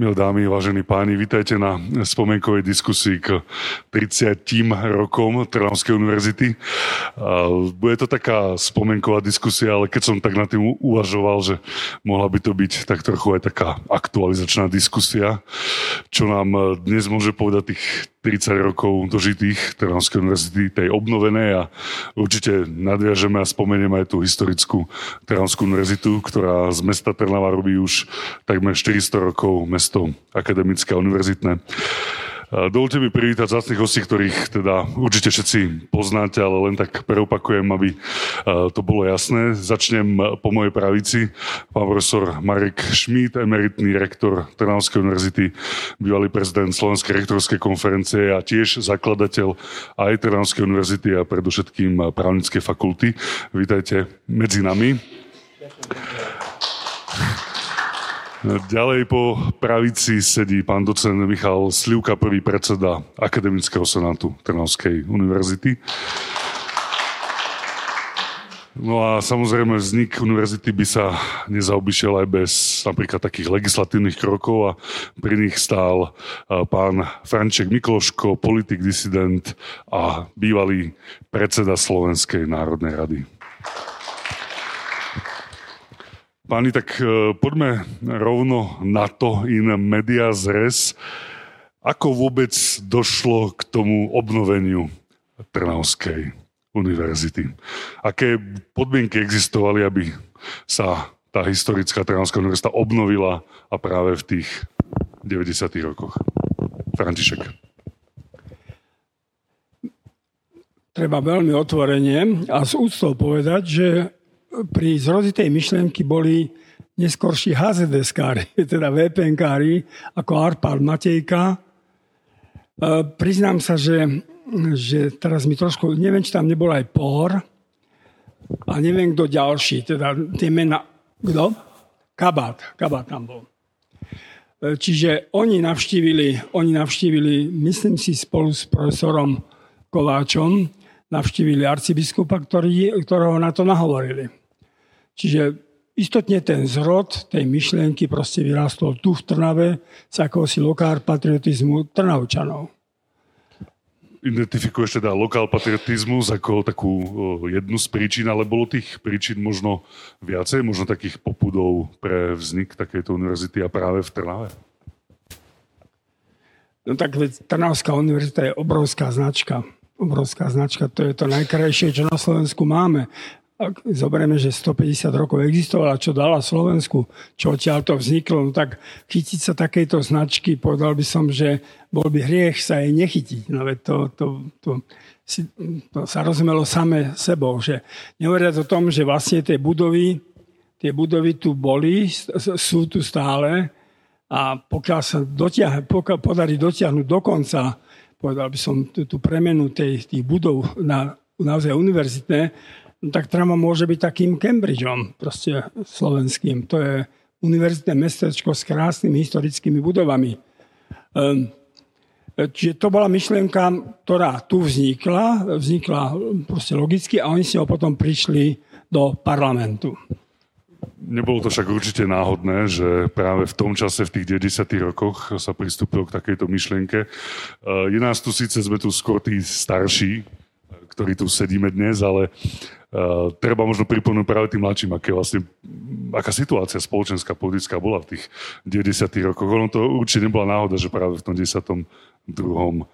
Milé dámy, vážení páni, vítajte na spomienkovej diskusii k 30 rokom Trnavskej univerzity. Bude to taká spomienková diskusia, ale keď som tak nad tým uvažoval, že mohla by to byť tak trochu aj taká aktualizačná diskusia, čo nám dnes môže povedať tých 30 rokov dožitých Trnavskej univerzity, tej obnovenej a určite nadviažeme a spomenieme aj tú historickú Trnavskú univerzitu, ktorá z mesta Trnava robí už takmer 400 rokov mesto akademické a univerzitné. Dovolte mi privítať zácných hostí, ktorých teda určite všetci poznáte, ale len tak preopakujem, aby to bolo jasné. Začnem po mojej pravici. Pán profesor Marek Šmít, emeritný rektor Trnavskej univerzity, bývalý prezident Slovenskej rektorskej konferencie a tiež zakladateľ aj Trnavskej univerzity a predovšetkým právnickej fakulty. Vítajte medzi nami. Ďalej po pravici sedí pán docent Michal Slivka, prvý predseda Akademického senátu Trnavskej univerzity. No a samozrejme vznik univerzity by sa nezaobišiel aj bez napríklad takých legislatívnych krokov a pri nich stál pán Franček Mikloško, politik, disident a bývalý predseda Slovenskej národnej rady. Páni, tak e, poďme rovno na to in media zres. Ako vôbec došlo k tomu obnoveniu Trnavskej univerzity? Aké podmienky existovali, aby sa tá historická Trnavská univerzita obnovila a práve v tých 90. rokoch? František. Treba veľmi otvorene a s úctou povedať, že pri zrozi tej myšlienky boli neskorší HZDSkári, teda VPNkári, ako Arpal Matejka. E, priznám sa, že, že teraz mi trošku, neviem, či tam nebol aj Pohor a neviem, kto ďalší, teda tie mena, kto? Kabát, Kabát tam bol. E, čiže oni navštívili, oni navštívili, myslím si, spolu s profesorom Kováčom, navštívili arcibiskupa, ktorý, ktorého na to nahovorili. Čiže istotne ten zrod tej myšlienky proste vyrástol tu v Trnave z akohosi lokál patriotizmu Trnavčanov. Identifikuješ teda lokál patriotizmus ako takú jednu z príčin, ale bolo tých príčin možno viacej, možno takých popudov pre vznik takejto univerzity a práve v Trnave? No tak Trnavská univerzita je obrovská značka. Obrovská značka, to je to najkrajšie, čo na Slovensku máme ak zoberieme, že 150 rokov existovala, čo dala Slovensku, čo odtiaľ to vzniklo, no tak chytiť sa takejto značky, povedal by som, že bol by hriech sa jej nechytiť. No veď to, to, to, si, to sa rozumelo same sebou, že nehovoriac o tom, že vlastne tie budovy, tie budovy tu boli, sú tu stále a pokiaľ sa dotiah, pokiaľ podarí dotiahnuť do konca, povedal by som, tú, tú premenu tej, tých budov na naozaj univerzitné, tak Trama môže byť takým Cambridgeom, proste slovenským. To je univerzitné mestečko s krásnymi historickými budovami. Um, čiže to bola myšlienka, ktorá tu vznikla, vznikla proste logicky a oni si ho potom prišli do parlamentu. Nebolo to však určite náhodné, že práve v tom čase, v tých 90. rokoch sa pristúpilo k takejto myšlienke. Je nás tu síce, sme tu skôr tí starší, ktorí tu sedíme dnes, ale uh, treba možno pripomnúť práve tým mladším, aké vlastne, aká situácia spoločenská, politická bola v tých 90. rokoch. Ono to určite nebola náhoda, že práve v tom 10. druhom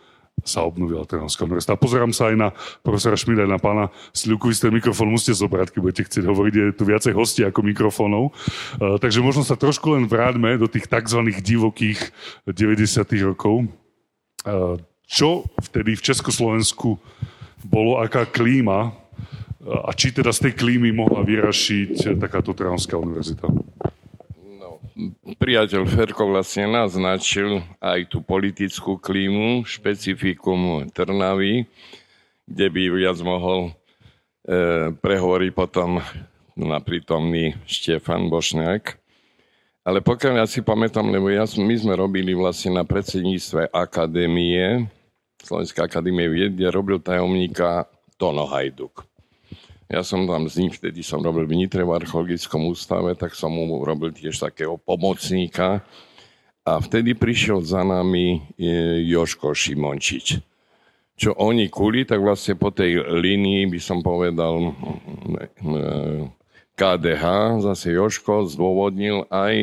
sa obnovila Trnavská univerzita. Pozerám sa aj na profesora Šmida, aj na pána Sľuku. Vy mikrofón musíte zobrať, keď budete chcieť hovoriť. Je tu viacej hostí ako mikrofónov. Uh, takže možno sa trošku len vráťme do tých tzv. divokých 90. rokov. Uh, čo vtedy v Československu bolo, aká klíma a či teda z tej klímy mohla vyrašiť takáto Trnavská univerzita? No, priateľ Ferko vlastne naznačil aj tú politickú klímu, špecifikum Trnavy, kde by viac mohol e, prehovoriť potom naprítomný Štefan Bošňák. Ale pokiaľ ja si pamätám, lebo ja, my sme robili vlastne na predsedníctve akadémie, Slovenskej akadémie vied, kde robil tajomníka Tono Hajduk. Ja som tam z ním, vtedy som robil v Nitre v archeologickom ústave, tak som mu robil tiež takého pomocníka. A vtedy prišiel za nami e, Joško Šimončič. Čo oni kuli, tak vlastne po tej línii by som povedal KDH, zase Joško zdôvodnil aj,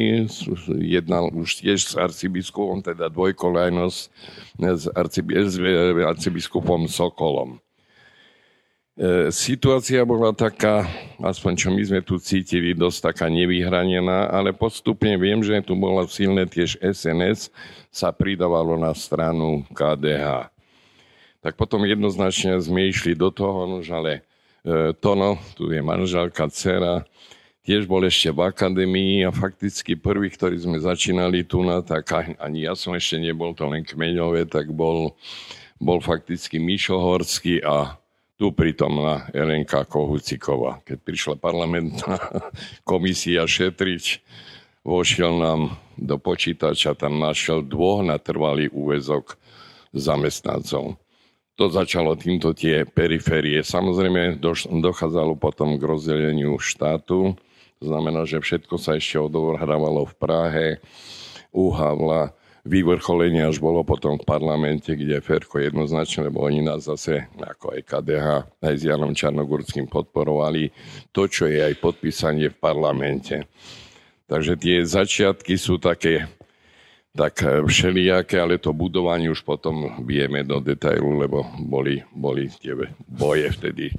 jednal už tiež s arcibiskupom, teda dvojkolajnosť s, s arcibiskupom Sokolom. E, situácia bola taká, aspoň čo my sme tu cítili, dosť taká nevyhranená, ale postupne viem, že tu bola silné tiež SNS, sa pridávalo na stranu KDH. Tak potom jednoznačne sme išli do toho, no, ale e, Tono, tu je manželka, dcera, tiež bol ešte v akadémii a fakticky prvý, ktorý sme začínali tu na, tak ani ja som ešte nebol, to len kmeňové, tak bol, bol fakticky Mišo Horský a tu prítomná Elenka Kohuciková. Keď prišla parlamentná komisia šetriť, vošiel nám do počítača, tam našiel dvoch na trvalý úvezok zamestnancov. To začalo týmto tie periférie. Samozrejme, dochádzalo potom k rozdeleniu štátu. To znamená, že všetko sa ešte odohrávalo v Prahe, u Havla, vyvrcholenie až bolo potom v parlamente, kde Ferko jednoznačne, lebo oni nás zase, ako aj KDH, aj s Janom Čarnogurským podporovali to, čo je aj podpísanie v parlamente. Takže tie začiatky sú také tak e, všelijaké, ale to budovanie už potom vieme do detailu, lebo boli, boli tie boje vtedy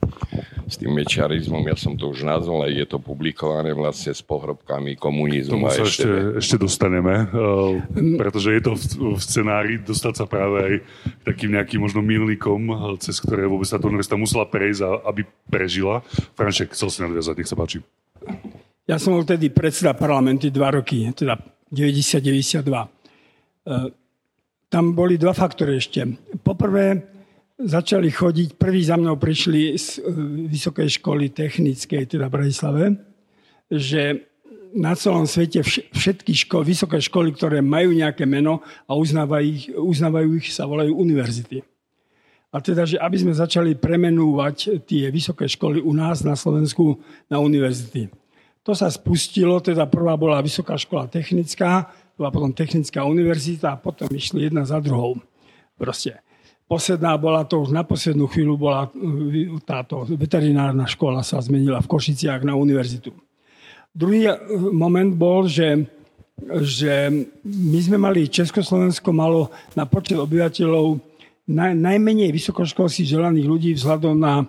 s tým mečiarizmom. Ja som to už nazval, aj je to publikované vlastne s pohrobkami komunizmu. Tomu sa ešte, ešte dostaneme, uh, pretože je to v, v scenári dostať sa práve aj takým nejakým možno milníkom, cez ktoré vôbec táto univerzita musela prejsť, aby prežila. Franšek, chcel si nadviazať, nech sa páči. Ja som bol tedy predseda parlamenty dva roky, teda 90-92. E, tam boli dva faktory ešte. Poprvé, začali chodiť, prví za mnou prišli z e, Vysokej školy technickej, teda v Bratislave, že na celom svete všetky školy, vysoké školy, ktoré majú nejaké meno a uznávajú ich, uznávajú ich sa volajú univerzity. A teda, že aby sme začali premenúvať tie vysoké školy u nás na Slovensku na univerzity. To sa spustilo, teda prvá bola Vysoká škola technická, bola potom technická univerzita a potom išli jedna za druhou. Proste. Posledná bola to už na poslednú chvíľu bola e, táto veterinárna škola sa zmenila v Košiciach na univerzitu. Druhý e, moment bol, že, že my sme mali, Československo malo na počet obyvateľov naj, najmenej vysokoškolských želaných ľudí vzhľadom na e,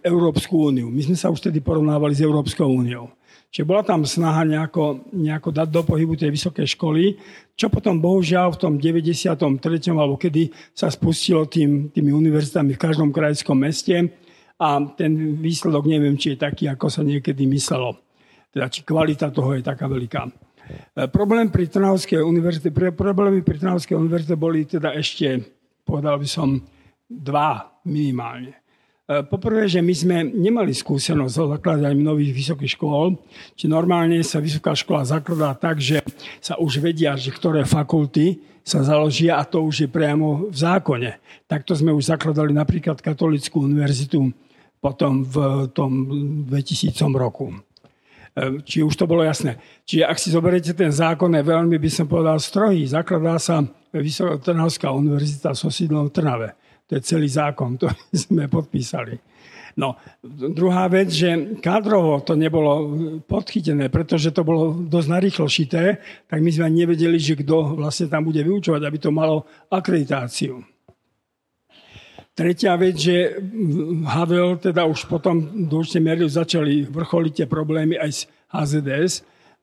Európsku úniu. My sme sa už tedy porovnávali s Európskou úniou. Čiže bola tam snaha nejako, nejako dať do pohybu tej vysokej školy, čo potom bohužiaľ v tom 93. alebo kedy sa spustilo tým, tými univerzitami v každom krajskom meste a ten výsledok neviem, či je taký, ako sa niekedy myslelo. Teda či kvalita toho je taká veľká. E, problém pri Trnavskej univerzite, problémy pri Trnavskej univerzite boli teda ešte, povedal by som, dva minimálne. E, poprvé, že my sme nemali skúsenosť so zakladaním nových vysokých škôl, či normálne sa vysoká škola zakladá tak, že sa už vedia, že ktoré fakulty sa založia a to už je priamo v zákone. Takto sme už zakladali napríklad Katolickú univerzitu potom v tom 2000 roku. E, či už to bolo jasné. Čiže ak si zoberiete ten zákon, je veľmi, by som povedal, strohý. Zakladá sa Vysoká Trnavská univerzita so sídlom v Trnave. To je celý zákon, to sme podpísali. No, druhá vec, že kádrovo to nebolo podchytené, pretože to bolo dosť narýchlo šité, tak my sme nevedeli, že kto vlastne tam bude vyučovať, aby to malo akreditáciu. Tretia vec, že Havel teda už potom do určitej miery začali vrcholiť tie problémy aj s HZDS.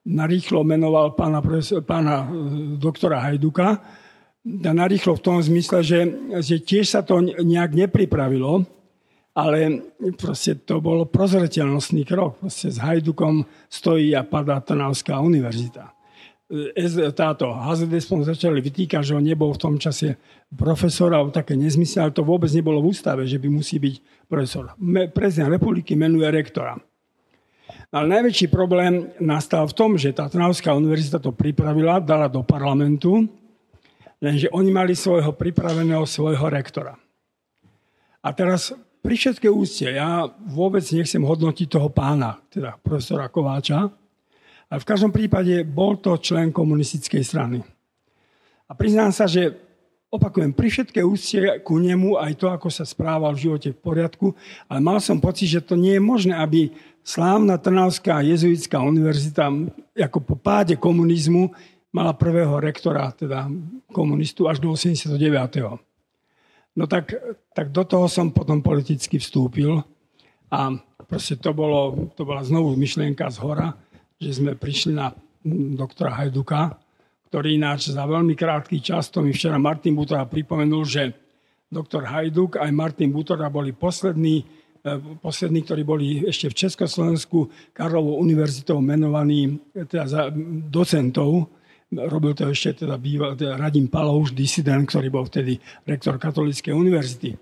Narýchlo menoval pána, pána e, doktora Hajduka, narýchlo v tom zmysle, že, že tiež sa to nejak nepripravilo, ale proste to bol prozreteľnostný krok. Proste s Hajdukom stojí a padá Trnavská univerzita. Táto HZD začali vytýkať, že on nebol v tom čase profesor alebo také nezmysel, ale to vôbec nebolo v ústave, že by musí byť profesor. Prezident republiky menuje rektora. Ale najväčší problém nastal v tom, že tá Trnavská univerzita to pripravila, dala do parlamentu Lenže oni mali svojho pripraveného svojho rektora. A teraz pri všetkej úcte, ja vôbec nechcem hodnotiť toho pána, teda profesora Kováča, ale v každom prípade bol to člen komunistickej strany. A priznám sa, že opakujem, pri všetkej úcte ku nemu aj to, ako sa správal v živote v poriadku, ale mal som pocit, že to nie je možné, aby slávna Trnavská jezuitská univerzita ako po páde komunizmu mala prvého rektora, teda komunistu, až do 89. No tak, tak do toho som potom politicky vstúpil a proste to, bolo, to bola znovu myšlienka z hora, že sme prišli na doktora Hajduka, ktorý ináč za veľmi krátky čas, to mi včera Martin Butora pripomenul, že doktor Hajduk aj Martin Butora boli poslední, e, poslední, ktorí boli ešte v Československu Karlovou univerzitou menovaní teda za docentov. Robil to ešte teda, býval, teda Radim Palouš, disident, ktorý bol vtedy rektor Katolíckej univerzity.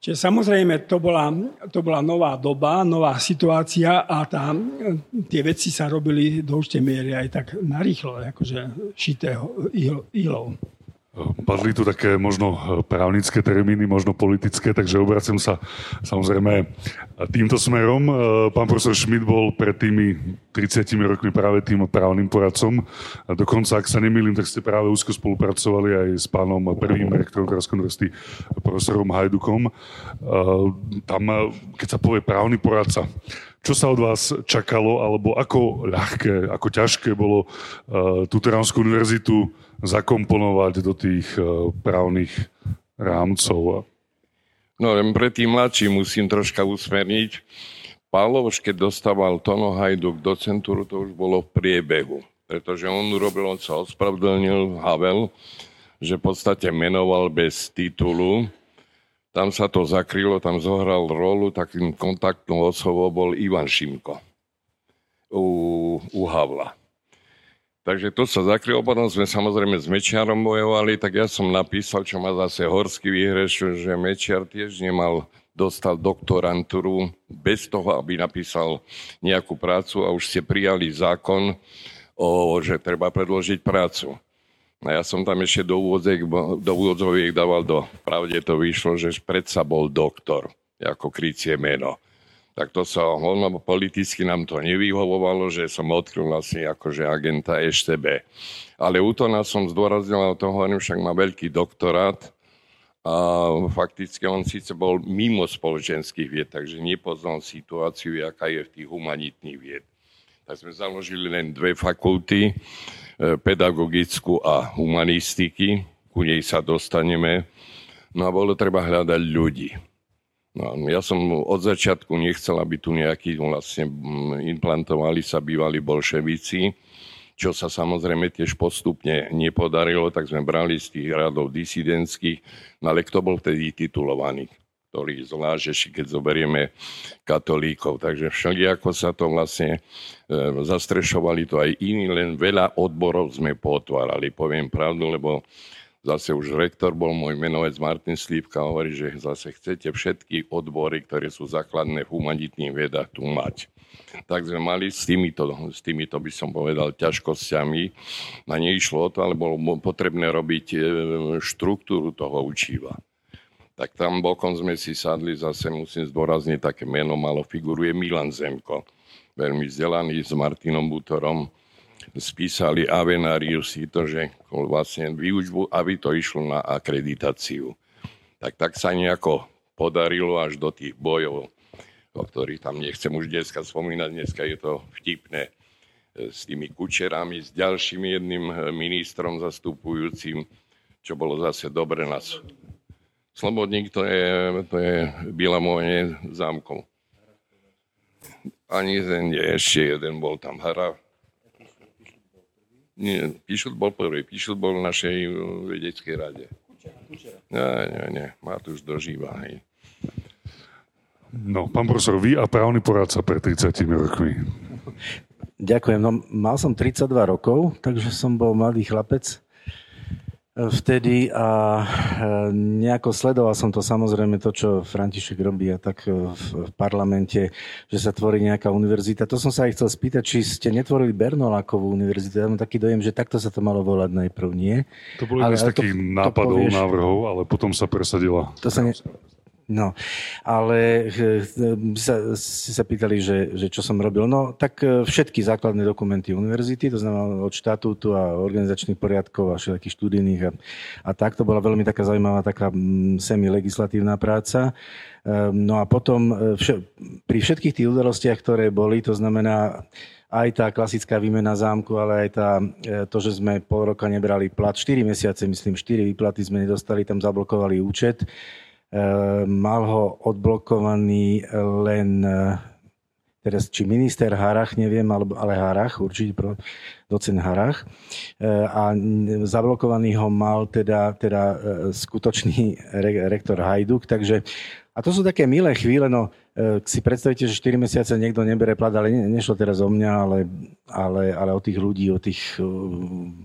Čiže samozrejme, to bola, to bola nová doba, nová situácia a tá, tie veci sa robili do určitej miery aj tak narýchlo, akože šité ilou. Padli tu také možno právnické termíny, možno politické, takže obracem sa samozrejme týmto smerom. Pán profesor Schmidt bol pred tými 30 rokmi práve tým právnym poradcom. Dokonca, ak sa nemýlim, tak ste práve úzko spolupracovali aj s pánom prvým rektorom Karolskej univerzity, profesorom Hajdukom. Tam, keď sa povie právny poradca, čo sa od vás čakalo, alebo ako ľahké, ako ťažké bolo tú Trnavskú univerzitu zakomponovať do tých eh, právnych rámcov. No len pre tým mladší musím troška usmerniť. Páloš, keď dostával Tono Hajduk do centru, to už bolo v priebehu. Pretože on urobil, on sa ospravedlnil Havel, že v podstate menoval bez titulu. Tam sa to zakrylo, tam zohral rolu, takým kontaktnou osobou bol Ivan Šimko u, u Havla. Takže to sa zakrylo, potom sme samozrejme s Mečiarom bojovali, tak ja som napísal, čo ma zase horský vyhrešil, že Mečiar tiež nemal dostal doktorantúru bez toho, aby napísal nejakú prácu a už ste prijali zákon, o, že treba predložiť prácu. A ja som tam ešte do úvodziek, do úvodzoviek dával do, pravde to vyšlo, že predsa bol doktor, ako krycie meno tak to sa, ono politicky nám to nevyhovovalo, že som odkryl vlastne akože agenta EŠTB. Ale u to nás som zdôraznil, to hovorím, však má veľký doktorát a fakticky on síce bol mimo spoločenských vied, takže nepoznal situáciu, aká je v tých humanitných vied. Tak sme založili len dve fakulty, e, pedagogickú a humanistiky, ku nej sa dostaneme. No a bolo treba hľadať ľudí. No, ja som od začiatku nechcel, aby tu nejakí vlastne mm, implantovali sa bývali bolševici, čo sa samozrejme tiež postupne nepodarilo, tak sme brali z tých radov disidentských, no ale kto bol vtedy titulovaný? ktorý zvlášť, keď zoberieme katolíkov. Takže všeli, ako sa to vlastne e, zastrešovali to aj iní, len veľa odborov sme potvárali. Poviem pravdu, lebo Zase už rektor bol môj menovec Martin Slívka, hovorí, že zase chcete všetky odbory, ktoré sú základné v humanitných vedách, tu mať. Tak sme mali s týmito, s týmito by som povedal, ťažkosťami. A neišlo o to, ale bolo potrebné robiť e, štruktúru toho učiva. Tak tam bokom sme si sadli, zase musím zdôrazniť, také meno malo figuruje Milan Zemko. Veľmi vzdelaný s Martinom Butorom spísali Avenarius to, že vlastne výučbu, aby to išlo na akreditáciu. Tak, tak sa nejako podarilo až do tých bojov, o ktorých tam nechcem už dneska spomínať, dneska je to vtipné e, s tými kučerami, s ďalším jedným e, ministrom zastupujúcim, čo bolo zase dobre nás. Slobodník to je, to je Bielamovne zámkov. Ani ten ešte jeden bol tam hra, nie, Píšut bol prvý. Píšut bol v našej uh, vedeckej rade. Nie, nie, nie. už dožíva. Hej. No, pán profesor, vy a právny poradca pred 30 rokmi. Ďakujem. No, mal som 32 rokov, takže som bol mladý chlapec vtedy a e, nejako sledoval som to samozrejme to, čo František robí a tak e, v parlamente, že sa tvorí nejaká univerzita. To som sa aj chcel spýtať, či ste netvorili Bernolákovú univerzitu. Ja mám taký dojem, že takto sa to malo volať najprv, nie? To bolo jeden z takých nápadov, to povieš, návrhov, ale potom sa presadila. To sa ne, No, ale sa, si sa pýtali, že, že čo som robil. No, tak všetky základné dokumenty univerzity, to znamená od štatútu a organizačných poriadkov a všetkých študijných a, a tak. To bola veľmi taká zaujímavá, taká semi-legislatívna práca. No a potom pri všetkých tých udalostiach, ktoré boli, to znamená aj tá klasická výmena zámku, ale aj tá, e, to, že sme pol roka nebrali plat, 4 mesiace, myslím, 4 výplaty sme nedostali, tam zablokovali účet. E, mal ho odblokovaný len e, teraz či minister Harach, neviem, ale Harach, určite docen Harach. A zablokovaný ho mal teda, teda skutočný rektor Hajduk, takže a to sú také milé chvíle, no e, si predstavíte, že 4 mesiace niekto nebere plat, ale ne, nešlo teraz o mňa, ale, ale, ale o tých ľudí, o tých, e,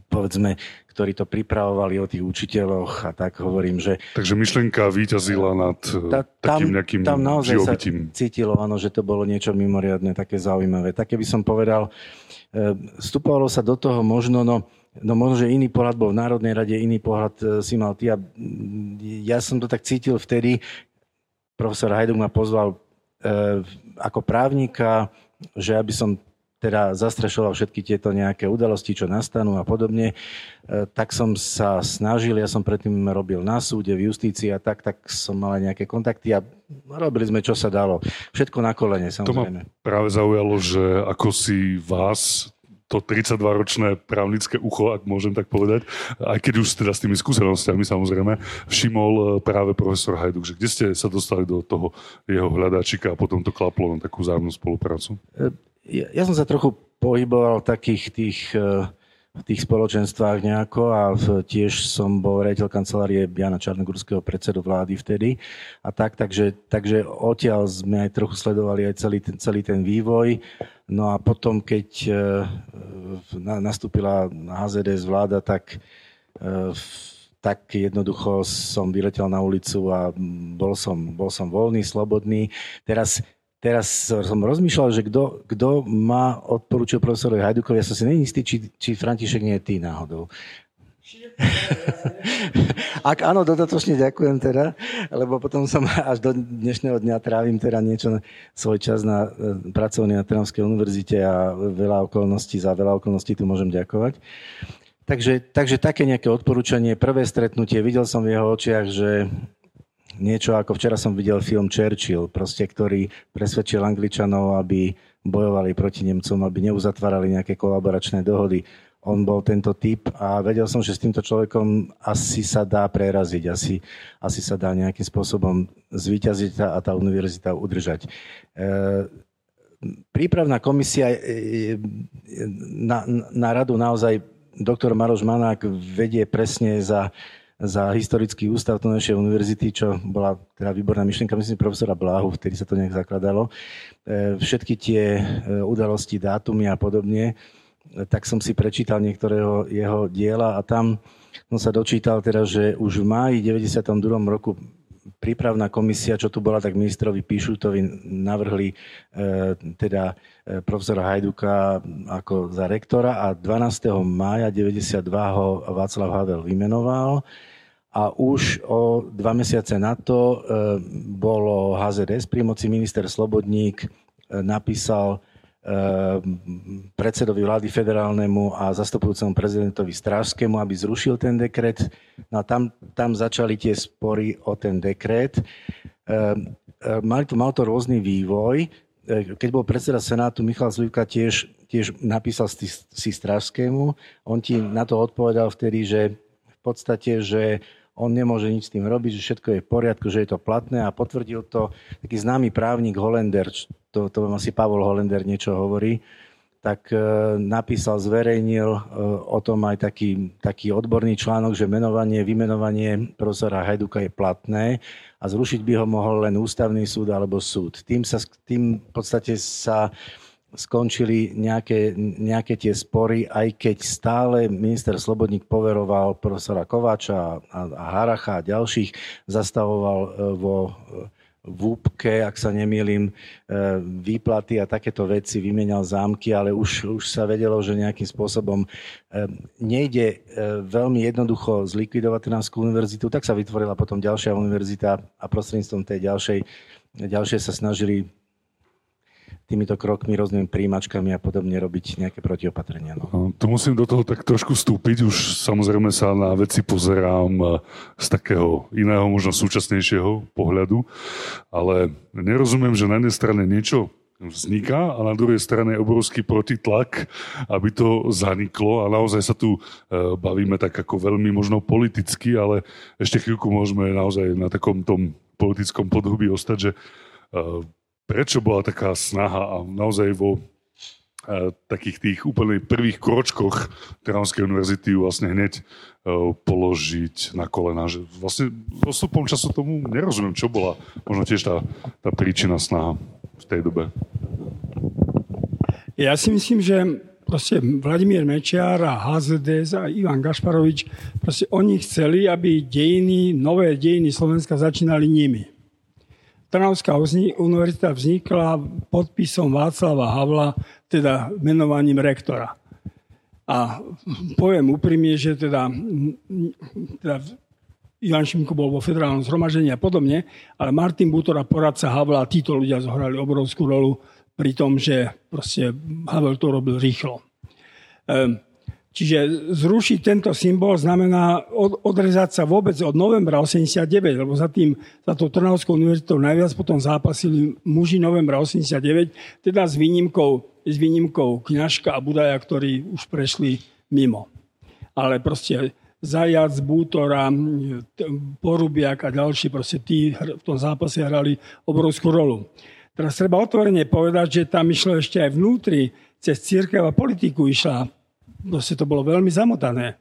povedzme, ktorí to pripravovali, o tých učiteľoch a tak hovorím, že... Takže myšlienka výťazila nad e, ta, tam, takým nejakým Tam naozaj živobytím. sa cítilo, áno, že to bolo niečo mimoriadne, také zaujímavé. Také by som povedal, vstupovalo sa do toho možno, no, No možno, že iný pohľad bol v Národnej rade, iný pohľad si mal ty. A ja som to tak cítil vtedy, profesor Hajduk ma pozval ako právnika, že aby som teda zastrešoval všetky tieto nejaké udalosti, čo nastanú a podobne, e, tak som sa snažil, ja som predtým robil na súde, v justícii a tak, tak som mal aj nejaké kontakty a robili sme, čo sa dalo. Všetko na kolene, samozrejme. To ma práve zaujalo, že ako si vás to 32-ročné právnické ucho, ak môžem tak povedať, aj keď už teda s tými skúsenostiami samozrejme, všimol e, práve profesor Hajduk, že kde ste sa dostali do toho jeho hľadáčika a potom to klaplo na takú vzájomnú spoluprácu? E, ja, ja som sa trochu pohyboval v takých tých v tých spoločenstvách nejako a tiež som bol rejiteľ kancelárie Jana Čarnogurského predsedu vlády vtedy a tak, takže, takže odtiaľ sme aj trochu sledovali aj celý ten, celý ten vývoj. No a potom, keď nastúpila HZDS vláda, tak e, tak jednoducho som vyletel na ulicu a bol som, bol som voľný, slobodný. Teraz teraz som rozmýšľal, že kto, kto ma odporúčil profesorovi Hajdukovi, ja som si neistý, či, či František nie je ty náhodou. Ak áno, dodatočne ďakujem teda, lebo potom som až do dnešného dňa trávim teda niečo svoj čas na e, pracovný na Trnavskej univerzite a veľa okolností, za veľa okolností tu môžem ďakovať. Takže, takže také nejaké odporúčanie, prvé stretnutie, videl som v jeho očiach, že niečo ako včera som videl film Churchill, proste, ktorý presvedčil Angličanov, aby bojovali proti Nemcom, aby neuzatvárali nejaké kolaboračné dohody. On bol tento typ a vedel som, že s týmto človekom asi sa dá preraziť, asi, asi sa dá nejakým spôsobom zvíťaziť a tá univerzita udržať. E, prípravná komisia e, na, na radu naozaj doktor Maroš Manák vedie presne za za historický ústav Tunajšej univerzity, čo bola teda výborná myšlienka, myslím, profesora Bláhu, vtedy sa to nejak zakladalo. E, všetky tie e, udalosti, dátumy a podobne, e, tak som si prečítal niektorého jeho diela a tam som sa dočítal teda, že už v máji 92. roku prípravná komisia, čo tu bola, tak ministrovi Píšutovi navrhli e, teda e, profesora Hajduka ako za rektora a 12. mája 92 ho Václav Havel vymenoval a už o dva mesiace na to e, bolo HZS pri moci minister Slobodník e, napísal predsedovi vlády federálnemu a zastupujúcemu prezidentovi Strážskému, aby zrušil ten dekret. No a tam, tam začali tie spory o ten dekret. Ehm, ehm, mali to, mal to rôzny vývoj. Keď bol predseda Senátu Michal Zlivka tiež, tiež napísal si Strážskému, on ti na to odpovedal vtedy, že v podstate, že on nemôže nič s tým robiť, že všetko je v poriadku, že je to platné a potvrdil to taký známy právnik Holender, to, to vám asi Pavol Holender niečo hovorí, tak e, napísal, zverejnil e, o tom aj taký, taký odborný článok, že menovanie, vymenovanie profesora Hajduka je platné a zrušiť by ho mohol len ústavný súd alebo súd. Tým, sa, tým v podstate sa skončili nejaké, nejaké tie spory, aj keď stále minister Slobodník poveroval profesora Kováča a, a Haracha a ďalších, zastavoval e, vo VUPke, ak sa nemýlim, e, výplaty a takéto veci, vymenal zámky, ale už, už sa vedelo, že nejakým spôsobom e, nejde e, veľmi jednoducho zlikvidovať Trnavskú univerzitu, tak sa vytvorila potom ďalšia univerzita a prostredníctvom tej ďalšej, ďalšej sa snažili týmito krokmi, rôznymi príjimačkami a podobne robiť nejaké protiopatrenia. No. Tu musím do toho tak trošku vstúpiť. Už samozrejme sa na veci pozerám e, z takého iného, možno súčasnejšieho pohľadu, ale nerozumiem, že na jednej strane niečo vzniká a na druhej strane je obrovský protitlak, aby to zaniklo a naozaj sa tu e, bavíme tak ako veľmi možno politicky, ale ešte chvíľku môžeme naozaj na takom tom politickom podhubí ostať, že e, prečo bola taká snaha a naozaj vo a, takých tých úplne prvých kročkoch Trnavskej univerzity ju vlastne hneď a, položiť na kolena. Že vlastne postupom času tomu nerozumiem, čo bola možno tiež tá, tá príčina snaha v tej dobe. Ja si myslím, že proste Vladimír Mečiar a HZDS a Ivan Gašparovič, proste oni chceli, aby dejiny, nové dejiny Slovenska začínali nimi. Trnavská univerzita vznikla podpisom Václava Havla, teda menovaním rektora. A poviem úprimne, že teda, teda Ivan Šimko bol vo federálnom zhromaždení a podobne, ale Martin Butor a poradca Havla, títo ľudia zohrali obrovskú rolu pri tom, že proste Havel to robil rýchlo. Ehm, Čiže zrušiť tento symbol znamená od, odrezať sa vôbec od novembra 89, lebo za, tým, za tou Trnavskou univerzitou najviac potom zápasili muži novembra 89, teda s výnimkou, s výnimkou Kňažka a Budaja, ktorí už prešli mimo. Ale proste Zajac, Bútora, Porubiak a ďalší, proste tí v tom zápase hrali obrovskú rolu. Teraz treba otvorene povedať, že tam išlo ešte aj vnútri, cez církev a politiku išla proste to bolo veľmi zamotané.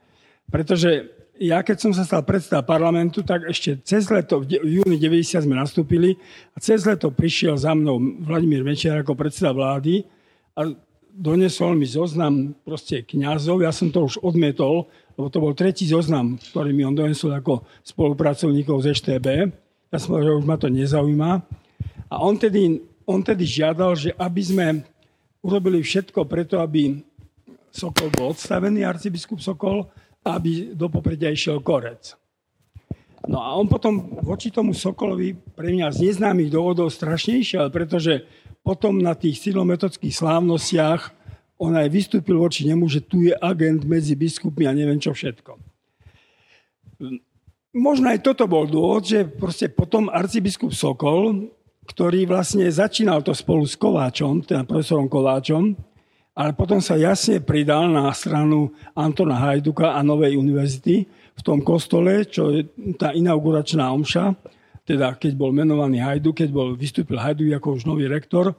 Pretože ja keď som sa stal predseda parlamentu, tak ešte cez leto, v júni 90 sme nastúpili a cez leto prišiel za mnou Vladimír Mečiar ako predseda vlády a donesol mi zoznam proste kňazov. Ja som to už odmietol, lebo to bol tretí zoznam, ktorý mi on donesol ako spolupracovníkov z EŠTB. Ja som povedal, že už ma to nezaujíma. A on tedy, on tedy žiadal, že aby sme urobili všetko preto, aby Sokol bol odstavený, arcibiskup Sokol, aby do popredia išiel Korec. No a on potom voči tomu Sokolovi pre mňa z neznámych dôvodov strašne išiel, pretože potom na tých silometodských slávnostiach on aj vystúpil voči nemu, že tu je agent medzi biskupmi a neviem čo všetko. Možno aj toto bol dôvod, že proste potom arcibiskup Sokol, ktorý vlastne začínal to spolu s Kováčom, teda profesorom Kováčom, ale potom sa jasne pridal na stranu Antona Hajduka a Novej univerzity v tom kostole, čo je tá inauguračná omša, teda keď bol menovaný Hajduk, keď bol vystúpil Hajduk ako už nový rektor,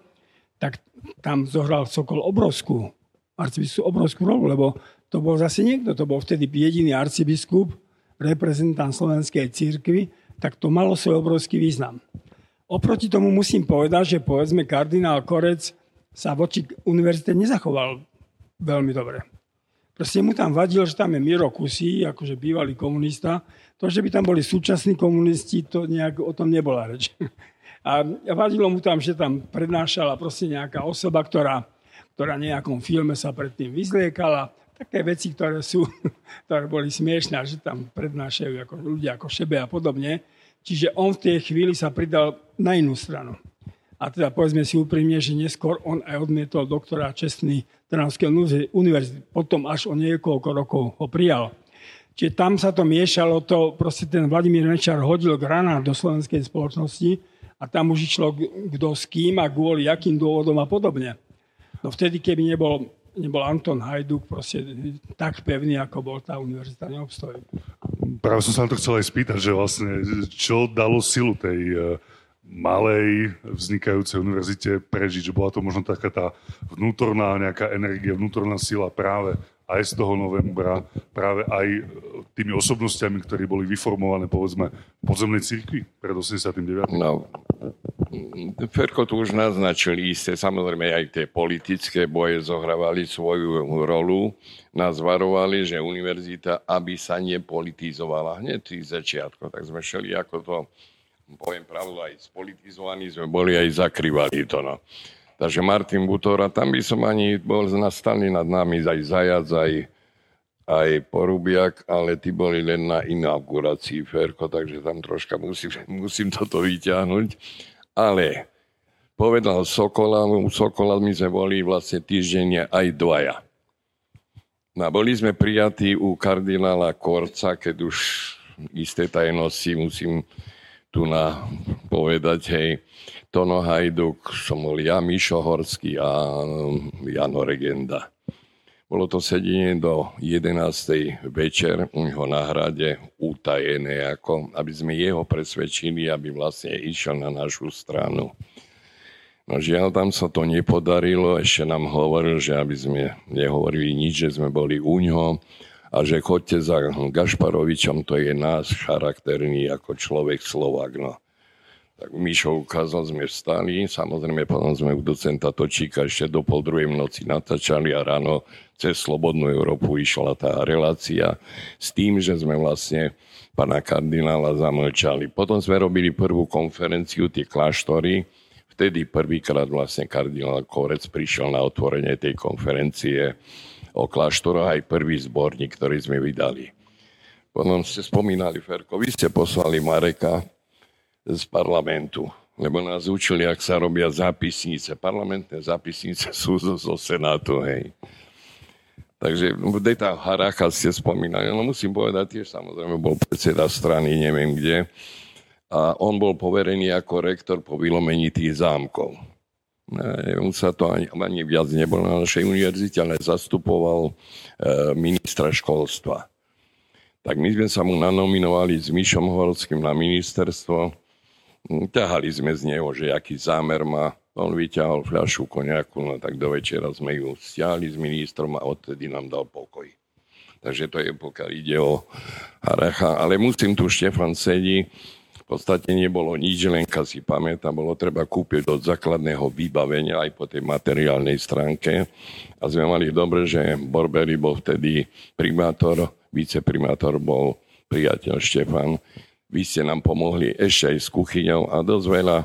tak tam zohral Sokol obrovskú, arcibiskup obrovskú rolu, lebo to bol zase niekto, to bol vtedy jediný arcibiskup, reprezentant slovenskej církvy, tak to malo svoj obrovský význam. Oproti tomu musím povedať, že povedzme kardinál Korec sa voči univerzite nezachoval veľmi dobre. Proste mu tam vadil, že tam je Miro Kusí, akože bývalý komunista. To, že by tam boli súčasní komunisti, to nejak o tom nebola reč. A vadilo mu tam, že tam prednášala proste nejaká osoba, ktorá, ktorá nejakom filme sa predtým vyzliekala. Také veci, ktoré sú, ktoré boli smiešné, že tam prednášajú ako ľudia ako Šebe a podobne. Čiže on v tej chvíli sa pridal na inú stranu. A teda povedzme si úprimne, že neskôr on aj odmietol doktora čestný Trnavskej univerzity. Potom až o niekoľko rokov ho prijal. Čiže tam sa to miešalo, to proste ten Vladimír Mečar hodil granát do slovenskej spoločnosti a tam už išlo kto s kým a kvôli akým dôvodom a podobne. No vtedy, keby nebol, nebol Anton Hajduk proste tak pevný, ako bol tá univerzita, neobstojí. Práve som sa na to chcel aj spýtať, že vlastne čo dalo silu tej uh malej vznikajúcej univerzite prežiť, že bola to možno taká tá vnútorná nejaká energia, vnútorná sila práve aj z toho novembra, práve aj tými osobnostiami, ktorí boli vyformované, povedzme, v podzemnej cirkvi pred 89. No, Ferko tu už naznačil isté, samozrejme aj tie politické boje zohrávali svoju rolu. Nás varovali, že univerzita, aby sa nepolitizovala hneď tých začiatkov, tak sme šeli ako to poviem pravdu, aj spolitizovaní sme boli, aj zakrývali to. No. Takže Martin Butora, tam by som ani bol nastaný nad nami aj Zajac, aj, aj Porubiak, ale tí boli len na inaugurácii Ferko, takže tam troška musím, musím toto vyťahnuť. Ale povedal Sokola, u Sokola my sme boli vlastne týždenne aj dvaja. No, boli sme prijatí u kardinála Korca, keď už isté tajnosti musím tu na povedať, hej, Tono Hajduk, som bol ja, Mišo Horský a um, Jano Regenda. Bolo to sedenie do 11. večer u neho na hrade, utajené, ako, aby sme jeho presvedčili, aby vlastne išiel na našu stranu. No žiaľ, tam sa to nepodarilo, ešte nám hovoril, že aby sme nehovorili nič, že sme boli u ňoho a že chodte za Gašparovičom, to je nás charakterný ako človek Slovak. No tak Mišo ukázal, sme vstali, samozrejme potom sme u docenta Točíka ešte do pol druhej noci natáčali a ráno cez Slobodnú Európu išla tá relácia s tým, že sme vlastne pána kardinála zamlčali. Potom sme robili prvú konferenciu, tie kláštory, vtedy prvýkrát vlastne kardinál Korec prišiel na otvorenie tej konferencie o kláštoroch aj prvý zborník, ktorý sme vydali. Potom ste spomínali, Ferko, vy ste poslali Mareka z parlamentu, lebo nás učili, ak sa robia zápisnice. Parlamentné zápisnice sú zo, zo Senátu, hej. Takže Deta Haracha ste spomínali, no musím povedať, tiež samozrejme bol predseda strany, neviem kde, a on bol poverený ako rektor po vylomení tých zámkov. On sa to ani, ani viac nebol na našej univerzite, ale zastupoval e, ministra školstva. Tak my sme sa mu nanominovali s Mišom Horským na ministerstvo ťahali sme z neho, že aký zámer má. On vyťahol fľašu koniaku, no tak do večera sme ju stiahli s ministrom a odtedy nám dal pokoj. Takže to je, pokiaľ ide o Haracha. Ale musím tu, Štefan sedí, podstate nebolo nič, len si pamätám, bolo treba kúpiť od základného vybavenia aj po tej materiálnej stránke. A sme mali dobre, že Borbeli bol vtedy primátor, viceprimátor bol priateľ Štefan, vy ste nám pomohli ešte aj s kuchyňou a dosť veľa,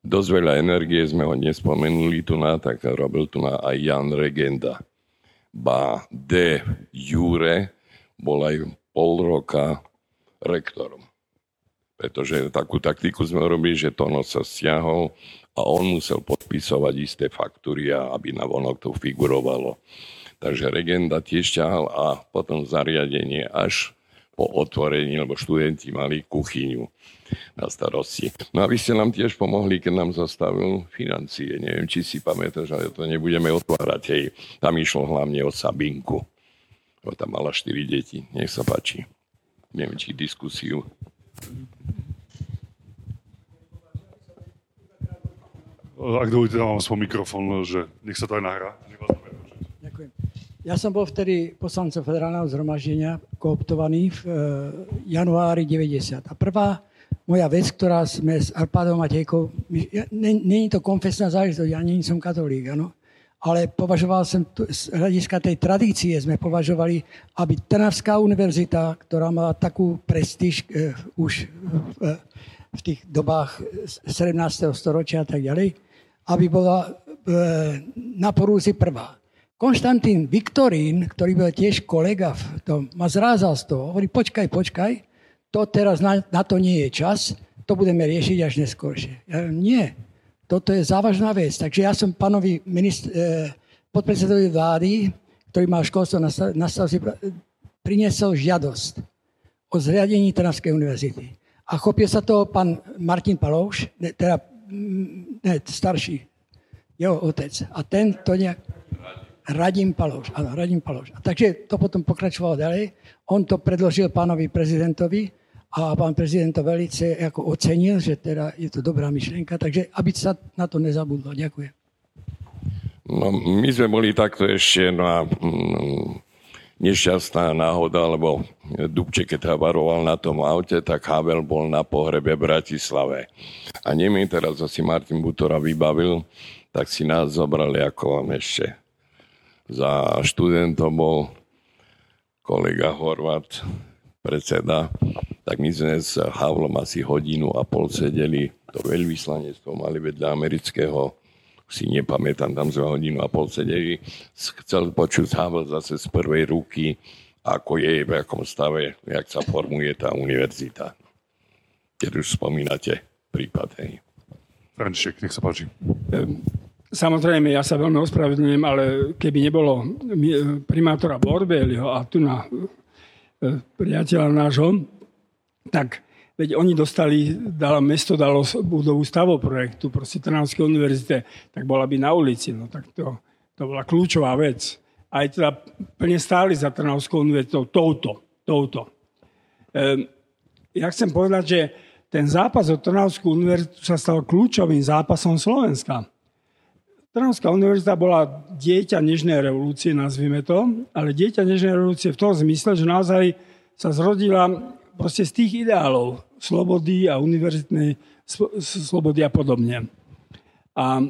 dosť veľa energie sme ho nespomenuli tu na, tak robil tu na aj Jan Regenda. Ba de Jure bol aj pol roka rektorom. Pretože takú taktiku sme robili, že Tono sa stiahol a on musel podpisovať isté faktúry, aby na vonok to figurovalo. Takže Regenda tiež ťahal a potom zariadenie až po otvorení, lebo študenti mali kuchyňu na starosti. No a vy ste nám tiež pomohli, keď nám zastavil financie. Neviem, či si pamätáš, ale to nebudeme otvárať. Hej. Tam išlo hlavne o Sabinku. Tam mala 4 deti. Nech sa páči. Neviem, či diskusiu. Ak dovolíte, dám vám svoj mikrofón, že nech sa to aj nahrá. Ja som bol vtedy poslancom federálneho zhromaždenia kooptovaný v e, januári 90. A prvá moja vec, ktorá sme s Arpádom Matejkou, není to konfesná záležitosť, ja nie som katolík, ano, ale považoval som, z hľadiska tej tradície sme považovali, aby Trnavská univerzita, ktorá má takú prestíž e, už v, e, v tých dobách 17. storočia a tak ďalej, aby bola e, na porúzi prvá. Konštantín Viktorín, ktorý bol tiež kolega v tom, ma zrázal z toho. Hovorí, počkaj, počkaj, to teraz na, na to nie je čas, to budeme riešiť až neskôršie. Ja, nie, toto je závažná vec. Takže ja som pánovi ministr, eh, podpredsedovi vlády, ktorý má školstvo na, na starosti, priniesol žiadosť o zriadení Trnavskej univerzity. A chopil sa toho pán Martin Palouš, ne, teda ne, starší, jeho otec. A ten to nejak... Radim Paloš. Áno, Radim Paloš. A takže to potom pokračovalo ďalej. On to predložil pánovi prezidentovi a pán prezident to velice ako ocenil, že teda je to dobrá myšlienka, takže aby sa na to nezabudlo. Ďakujem. No, my sme boli takto ešte na mm, nešťastná náhoda, lebo Dubček, keď varoval na tom aute, tak Havel bol na pohrebe v Bratislave. A nemým teraz asi Martin Butora vybavil, tak si nás zobrali ako ešte za študentom bol kolega Horvat, predseda, tak my sme s Havlom asi hodinu a pol sedeli, to veľvyslanectvo mali vedľa amerického, si nepamätám, tam sme hodinu a pol sedeli, chcel počuť Havel zase z prvej ruky, ako je, v akom stave, jak sa formuje tá univerzita. Keď už spomínate prípad, hej. František, nech sa páči. Samozrejme, ja sa veľmi ospravedlňujem, ale keby nebolo primátora Borbeliho a tu na priateľa nášho, tak veď oni dostali, dalo, mesto dalo budovu stavoprojektu proste Trnavskej univerzite, tak bola by na ulici. No tak to, to bola kľúčová vec. Aj teda plne stáli za Trnavskou univerzitou touto. touto. E, ja chcem povedať, že ten zápas o Trnavskú univerzitu sa stal kľúčovým zápasom Slovenska Trnavská univerzita bola dieťa Nežnej revolúcie, nazvime to, ale dieťa Nežnej revolúcie v tom zmysle, že naozaj sa zrodila proste z tých ideálov slobody a univerzitnej slobody a podobne. A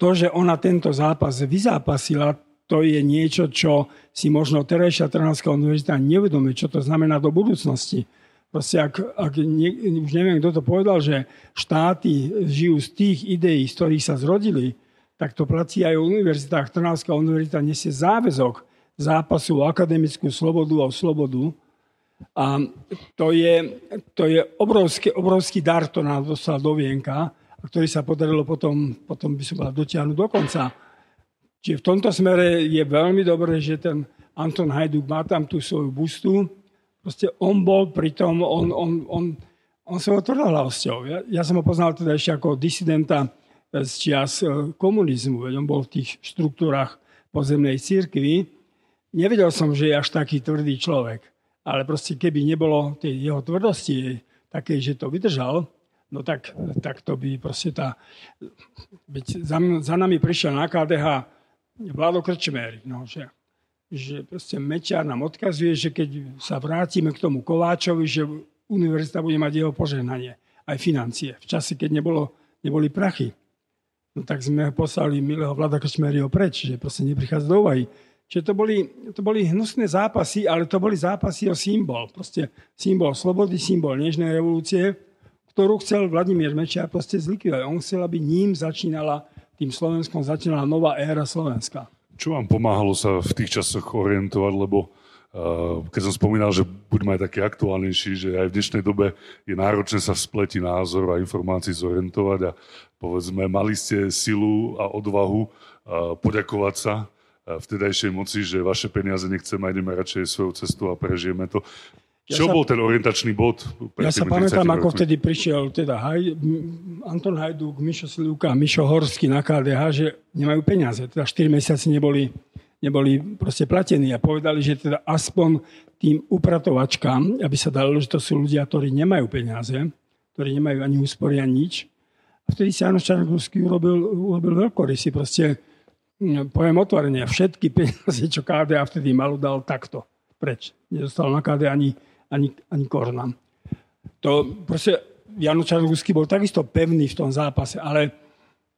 to, že ona tento zápas vyzápasila, to je niečo, čo si možno terajšia Trnavská univerzita nevedomie, čo to znamená do budúcnosti. Proste ak, ak nie, už neviem, kto to povedal, že štáty žijú z tých ideí, z ktorých sa zrodili, tak to platí aj o univerzitách. Trnavská univerzita nesie záväzok zápasu o akademickú slobodu a o slobodu. A to je, to je obrovský, obrovský dar, to nám dostal do vienka, a ktorý sa podarilo potom, potom by som mal dotiahnuť do konca. Čiže v tomto smere je veľmi dobré, že ten Anton Hajduk má tam tú svoju bustu, Proste on bol pri tom, on, on, on, on svojou tvrdolávosťou. Ja, ja som ho poznal teda ešte ako disidenta z čias e, komunizmu, veď on bol v tých štruktúrach pozemnej církvy. Nevedel som, že je až taký tvrdý človek, ale proste keby nebolo tej jeho tvrdosti takej, že to vydržal, no tak, tak to by proste tá... Veď za, za nami prišiel na KDH Vlado Krčméry, no, že že proste Mečiar nám odkazuje, že keď sa vrátime k tomu Kováčovi, že univerzita bude mať jeho požehnanie, aj financie, v čase, keď nebolo, neboli prachy. No tak sme poslali milého Vlada Krčmeryho preč, že proste neprichádza do úvahy. Čiže to boli, to boli hnusné zápasy, ale to boli zápasy o symbol. Proste symbol slobody, symbol nežnej revolúcie, ktorú chcel Vladimír Mečiar proste zlikvidovať. On chcel, aby ním začínala, tým Slovenskom začínala nová éra Slovenska. Čo vám pomáhalo sa v tých časoch orientovať, lebo uh, keď som spomínal, že buďme aj taký aktuálnejší, že aj v dnešnej dobe je náročné sa v spleti názor a informácií zorientovať a povedzme, mali ste silu a odvahu uh, poďakovať sa uh, vtedajšej moci, že vaše peniaze nechceme a ideme radšej svojou cestou a prežijeme to. Ja Čo sa, bol ten orientačný bod? Ja sa pamätám, ako vtedy prišiel teda Haj, Anton Hajduk, Mišo Slivka a Mišo Horský na KDH, že nemajú peniaze. Teda 4 mesiace neboli, neboli proste platení a povedali, že teda aspoň tým upratovačkám, aby sa dalo, že to sú ľudia, ktorí nemajú peniaze, ktorí nemajú ani úspory, ani nič. A vtedy si Janoš Čarnogórsky urobil, urobil veľkorysy. Proste, poviem otvorene, všetky peniaze, čo KDH vtedy malo, dal takto preč. Nedostal na KD ani, ani, ani korna. To proste Jano Čarnogórsky bol takisto pevný v tom zápase, ale,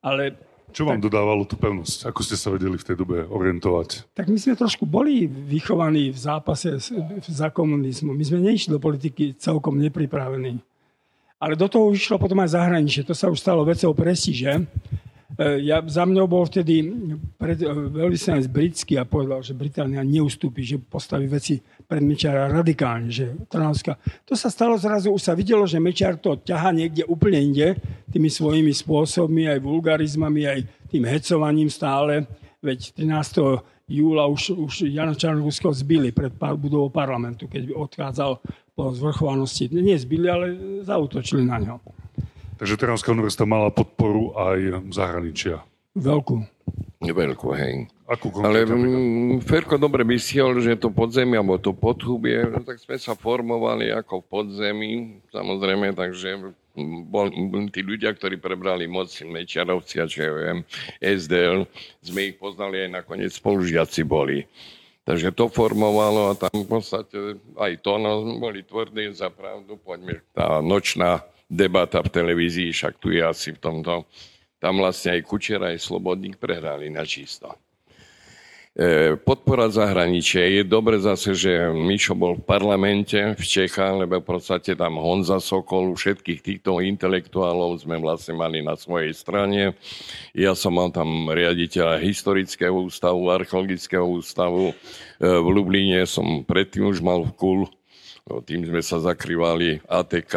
ale čo vám tak, dodávalo tú pevnosť? Ako ste sa vedeli v tej dobe orientovať? Tak my sme trošku boli vychovaní v zápase za komunizmu. My sme neišli do politiky celkom nepripravení. Ale do toho išlo potom aj zahraničie. To sa už stalo vecou prestíže. E, ja, za mňou bol vtedy pred, e, veľvyslanec britský a povedal, že Británia neustúpi, že postaví veci pred Mečara radikálne, že Trnavská. To sa stalo zrazu, už sa videlo, že Mečar to ťaha niekde úplne inde, tými svojimi spôsobmi, aj vulgarizmami, aj tým hecovaním stále. Veď 13. júla už, už Jana Čarnogórskeho zbili pred budovou parlamentu, keď odchádzal po zvrchovanosti. Nie zbili, ale zautočili na ňo. Takže Trnavská univerzita mala podporu aj zahraničia. Veľkú. Veľkú, hej. Akú Ale m, Ferko dobre myslel, že to podzemie, alebo to podhubie, no tak sme sa formovali ako v podzemí, samozrejme, takže bol, tí ľudia, ktorí prebrali moc, Mečiarovci a čo ja viem, SDL, sme ich poznali aj nakoniec spolužiaci boli. Takže to formovalo a tam v podstate aj to, no, boli tvrdí za pravdu, poďme, tá nočná debata v televízii, však tu je asi v tomto. Tam vlastne aj Kučera, aj Slobodník prehrali na čisto. E, podpora zahraničia. Je dobre zase, že Mišo bol v parlamente v Čechách, lebo v podstate tam Honza Sokol, všetkých týchto intelektuálov sme vlastne mali na svojej strane. Ja som mal tam riaditeľa historického ústavu, archeologického ústavu. E, v Lublíne som predtým už mal v KUL, no, tým sme sa zakrývali ATK,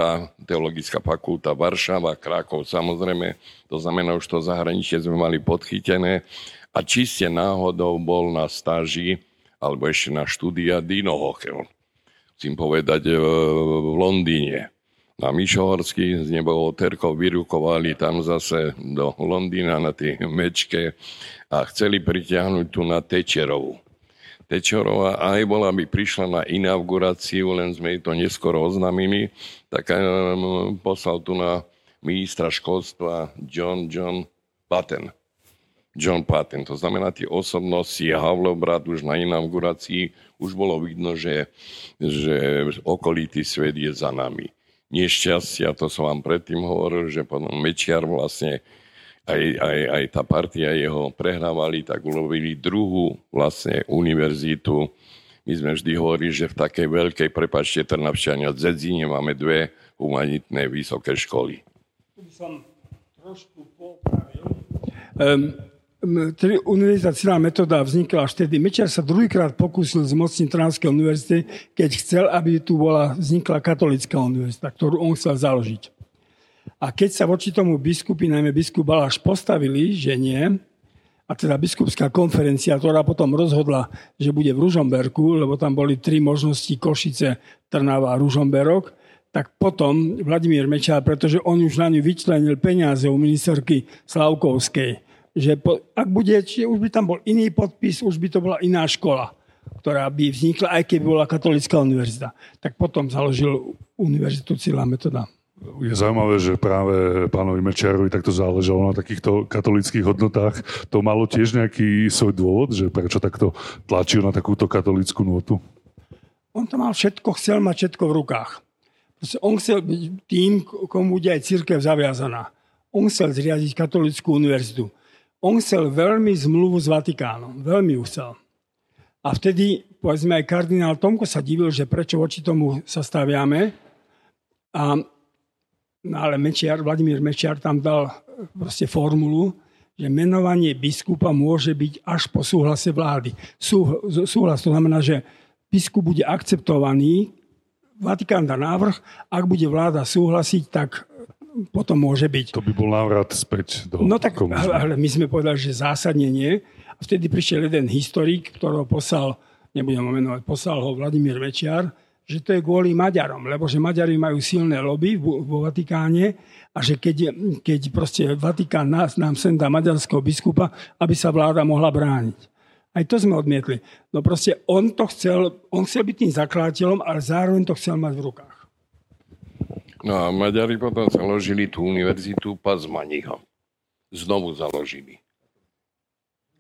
Teologická fakulta Varšava, Krakov samozrejme. To znamená, už to zahraničie sme mali podchytené a či ste náhodou bol na stáži alebo ešte na štúdia Dino Hochel. Chcem povedať e, v Londýne. Na Mišohorský z nebou Terkov vyrukovali tam zase do Londýna na tej mečke a chceli pritiahnuť tu na Tečerovu. Tečerová aj bola by prišla na inauguráciu, len sme jej to neskoro oznámili, tak um, poslal tu na ministra školstva John John Patten John Patton. To znamená, tie osobnosti Havlobrad už na inaugurácii už bolo vidno, že, že okolitý svet je za nami. Nešťastia, to som vám predtým hovoril, že potom Mečiar vlastne aj, aj, aj tá partia jeho prehrávali, tak ulovili druhú vlastne univerzitu. My sme vždy hovorili, že v takej veľkej, prepačte, Trnavčania, Dzedzine máme dve humanitné vysoké školy. Tu by som trošku popravil. Um, Univerzita Celá metóda vznikla až vtedy. Mečiar sa druhýkrát pokúsil zmocniť Trnavskej univerzity, keď chcel, aby tu bola, vznikla katolická univerzita, ktorú on chcel založiť. A keď sa voči tomu biskupy, najmä biskup Baláš, postavili, že nie, a teda biskupská konferencia, ktorá potom rozhodla, že bude v Ružomberku, lebo tam boli tri možnosti Košice, Trnava a Ružomberok, tak potom Vladimír Mečár, pretože on už na ňu vyčlenil peniaze u ministerky Slavkovskej, že po, ak bude, či už by tam bol iný podpis, už by to bola iná škola, ktorá by vznikla, aj keby bola katolická univerzita. Tak potom založil univerzitu Cíla metoda. Je zaujímavé, že práve pánovi Mečiarovi takto záležalo na takýchto katolických hodnotách. To malo tiež nejaký svoj dôvod, že prečo takto tlačil na takúto katolickú notu? On to mal všetko, chcel mať všetko v rukách. Proste on chcel byť tým, komu bude aj církev zaviazaná. On chcel zriadiť katolickú univerzitu on chcel veľmi zmluvu s Vatikánom. Veľmi ju chcel. A vtedy, povedzme, aj kardinál Tomko sa divil, že prečo voči tomu sa staviame. A, no ale Mečiar, Vladimír Mečiar tam dal proste formulu, že menovanie biskupa môže byť až po súhlase vlády. Sú, súhlas to znamená, že biskup bude akceptovaný, Vatikán dá návrh, ak bude vláda súhlasiť, tak potom môže byť. To by bol návrat späť do No tak, komunizmu. ale my sme povedali, že zásadne nie. A vtedy prišiel jeden historik, ktorého poslal, nebudem ho menovať, poslal ho Vladimír Večiar, že to je kvôli Maďarom, lebo že Maďari majú silné lobby vo Vatikáne a že keď, keď proste Vatikán nás, nám sem dá maďarského biskupa, aby sa vláda mohla brániť. Aj to sme odmietli. No proste on to chcel, on chcel byť tým zakladateľom, ale zároveň to chcel mať v rukách. No a Maďari potom založili tú univerzitu Pazmaniho. Znovu založili.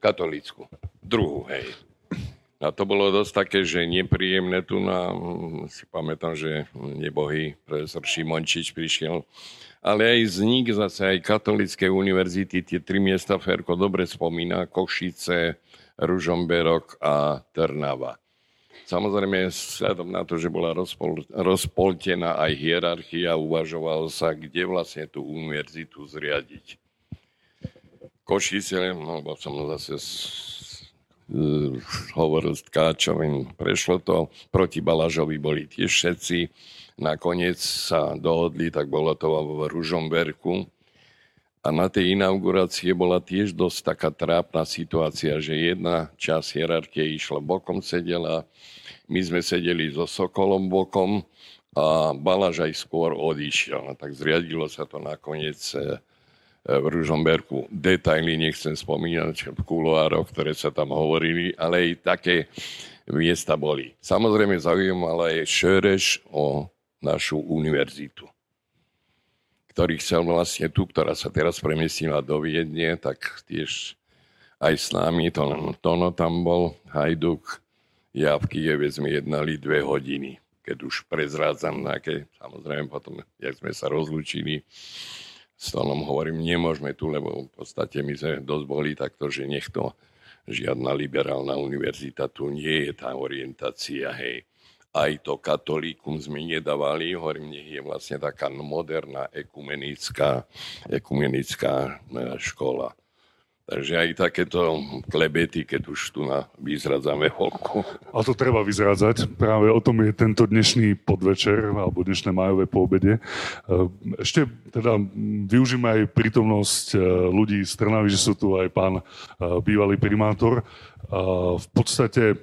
Katolickú. Druhú, hej. A to bolo dosť také, že nepríjemné tu na, si pamätám, že nebohý profesor Šimončič prišiel, ale aj vznik zase aj katolíckej univerzity, tie tri miesta Ferko dobre spomína, Košice, Ružomberok a Trnava. Samozrejme, vzhľadom na to, že bola rozpol, rozpoltená aj hierarchia, uvažovalo sa, kde vlastne tú univerzitu zriadiť. Košice, no, lebo som zase hovoril s Tkáčovým, prešlo to, proti Balažovi boli tiež všetci, nakoniec sa dohodli, tak bolo to v Ružomberku, a na tej inaugurácie bola tiež dosť taká trápna situácia, že jedna časť hierarchie išla bokom, sedela, my sme sedeli so Sokolom bokom a Balaž aj skôr odišiel. No, tak zriadilo sa to nakoniec e, v Ružomberku. Detaily nechcem spomínať v kuloároch, ktoré sa tam hovorili, ale aj také miesta boli. Samozrejme zaujímala je Šereš o našu univerzitu ktorý chcel vlastne tu, ktorá sa teraz premiestnila do Viedne, tak tiež aj s nami, to, Tono tam bol, Hajduk, ja v Kieve sme jednali dve hodiny, keď už prezrádzam nejaké, samozrejme potom, jak sme sa rozlúčili, s Tonom hovorím, nemôžeme tu, lebo v podstate my sme dosť boli takto, že nech to žiadna liberálna univerzita tu nie je tá orientácia, hej. Aj to katolíkum sme nedávali, hovorím, nech je vlastne taká moderná ekumenická, ekumenická e, škola. Takže aj takéto klebety, keď už tu na, vyzradzame holku. A to treba vyzrádzať. Práve o tom je tento dnešný podvečer alebo dnešné majové poobede. E, ešte teda využíme aj prítomnosť e, ľudí z Trnavy, že sú tu aj pán e, bývalý primátor. V podstate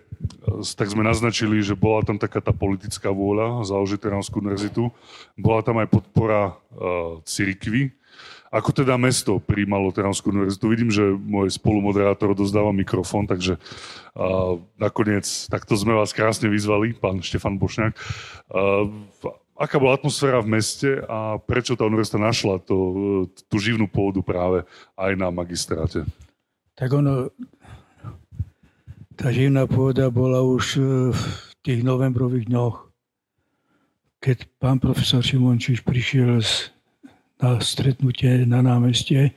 tak sme naznačili, že bola tam taká tá politická vôľa založiť Trnavskú univerzitu. Bola tam aj podpora cirkvy, ako teda mesto príjmalo Trnavskú univerzitu? Vidím, že môj spolumoderátor dozdáva mikrofón, takže uh, nakoniec takto sme vás krásne vyzvali, pán Štefan Bošňák. Uh, aká bola atmosféra v meste a prečo tá univerzita našla to, tú živnú pôdu práve aj na magistráte? Tak ono, tá živná pôda bola už e, v tých novembrových dňoch, keď pán profesor Šimončiš prišiel z na stretnutie na námestie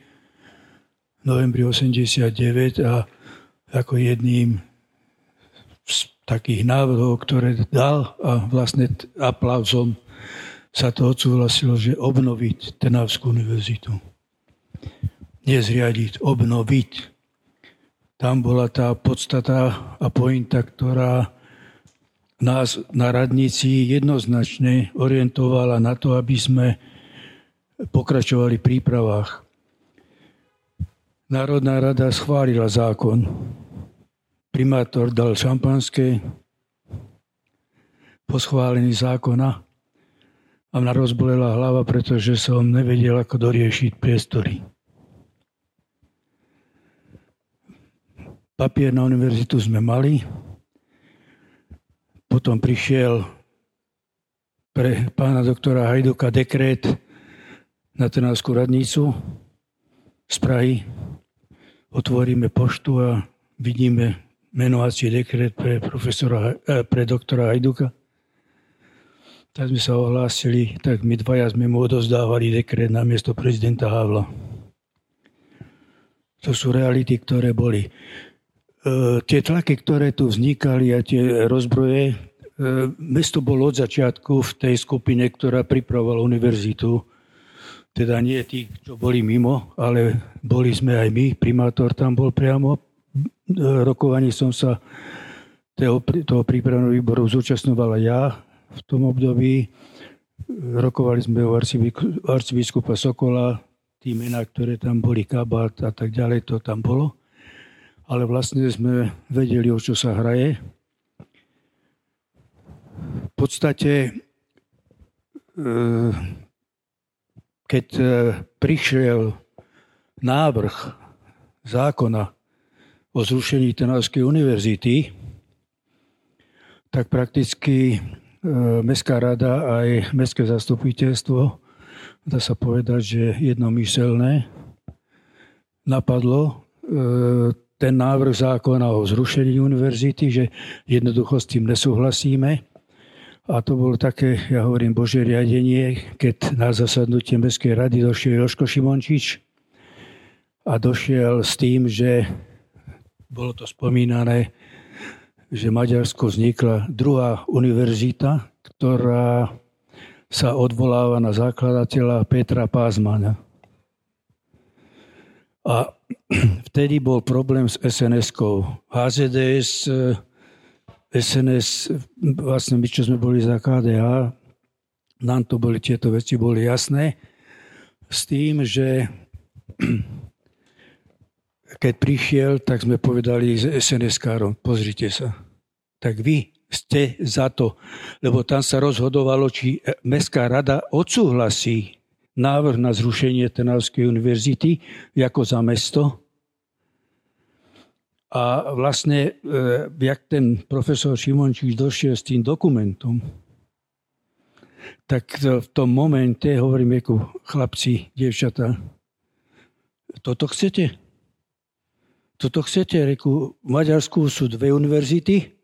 v novembri 89 a ako jedným z takých návrhov, ktoré dal a vlastne aplauzom sa to odsúhlasilo, že obnoviť Trnavskú univerzitu. Nezriadiť, obnoviť. Tam bola tá podstata a pointa, ktorá nás na radnici jednoznačne orientovala na to, aby sme pokračovali v prípravách. Národná rada schválila zákon. Primátor dal šampanské po schválení zákona a mňa rozbolela hlava, pretože som nevedel, ako doriešiť priestory. Papier na univerzitu sme mali, potom prišiel pre pána doktora Hajduka dekret, na Trnavskú radnicu z Prahy. Otvoríme poštu a vidíme menovací dekret pre, profesora, eh, pre doktora Hajduka. Tak sme sa ohlásili, tak my dvaja sme mu odozdávali dekret na miesto prezidenta Havla. To sú reality, ktoré boli. E, tie tlaky, ktoré tu vznikali a tie rozbroje, e, mesto bolo od začiatku v tej skupine, ktorá pripravovala univerzitu teda nie tí, čo boli mimo, ale boli sme aj my, primátor tam bol priamo. Rokovaní som sa toho, toho prípravného výboru zúčastňoval ja v tom období. Rokovali sme o arcibiskupa Sokola, tí mená, ktoré tam boli, kabát a tak ďalej, to tam bolo. Ale vlastne sme vedeli, o čo sa hraje. V podstate e, keď e, prišiel návrh zákona o zrušení Trnavskej univerzity, tak prakticky e, Mestská rada aj Mestské zastupiteľstvo, dá sa povedať, že jednomyselné, napadlo e, ten návrh zákona o zrušení univerzity, že jednoducho s tým nesúhlasíme a to bolo také, ja hovorím, Božie riadenie, keď na zasadnutie Mestskej rady došiel Joško Šimončič a došiel s tým, že bolo to spomínané, že Maďarsko vznikla druhá univerzita, ktorá sa odvoláva na zakladateľa Petra Pázmana. A vtedy bol problém s SNS-kou. HZDS SNS, vlastne my, čo sme boli za KDH, nám to boli, tieto veci boli jasné, s tým, že keď prišiel, tak sme povedali s SNS-károm, pozrite sa, tak vy ste za to, lebo tam sa rozhodovalo, či Mestská rada odsúhlasí návrh na zrušenie Trnavskej univerzity ako za mesto, a vlastne, e, jak ten profesor Šimončík došiel s tým dokumentom, tak v tom momente hovorím ako chlapci, dievčata, toto chcete? Toto chcete? Reku, v Maďarsku sú dve univerzity,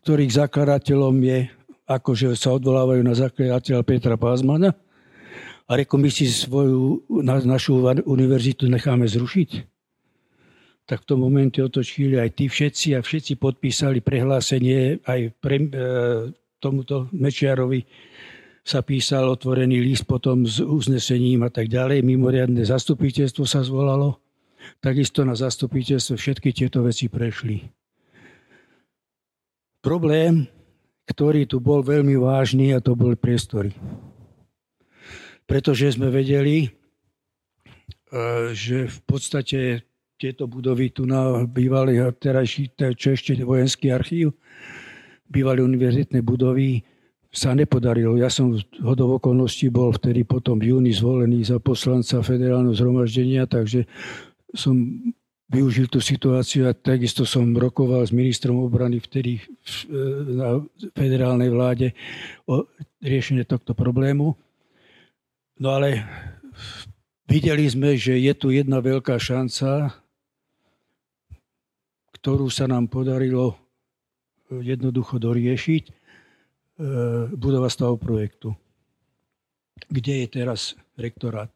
ktorých zakladateľom je, akože sa odvolávajú na zakladateľa Petra Pázmana. A reku, my si svoju, na, našu univerzitu necháme zrušiť. Tak v tom momente otočili aj tí všetci a všetci podpísali prehlásenie aj pre, e, tomuto Mečiarovi sa písal otvorený list potom s uznesením a tak ďalej. Mimoriadne zastupiteľstvo sa zvolalo. Takisto na zastupiteľstve všetky tieto veci prešli. Problém, ktorý tu bol veľmi vážny a to boli priestory. Pretože sme vedeli, e, že v podstate tieto budovy tu na bývalý terajší, čo vojenský archív, bývalé univerzitné budovy, sa nepodarilo. Ja som hodov okolností bol vtedy potom v júni zvolený za poslanca federálneho zhromaždenia, takže som využil tú situáciu a takisto som rokoval s ministrom obrany vtedy na federálnej vláde o riešenie tohto problému. No ale videli sme, že je tu jedna veľká šanca, ktorú sa nám podarilo jednoducho doriešiť. E, budova stavu projektu. Kde je teraz rektorát?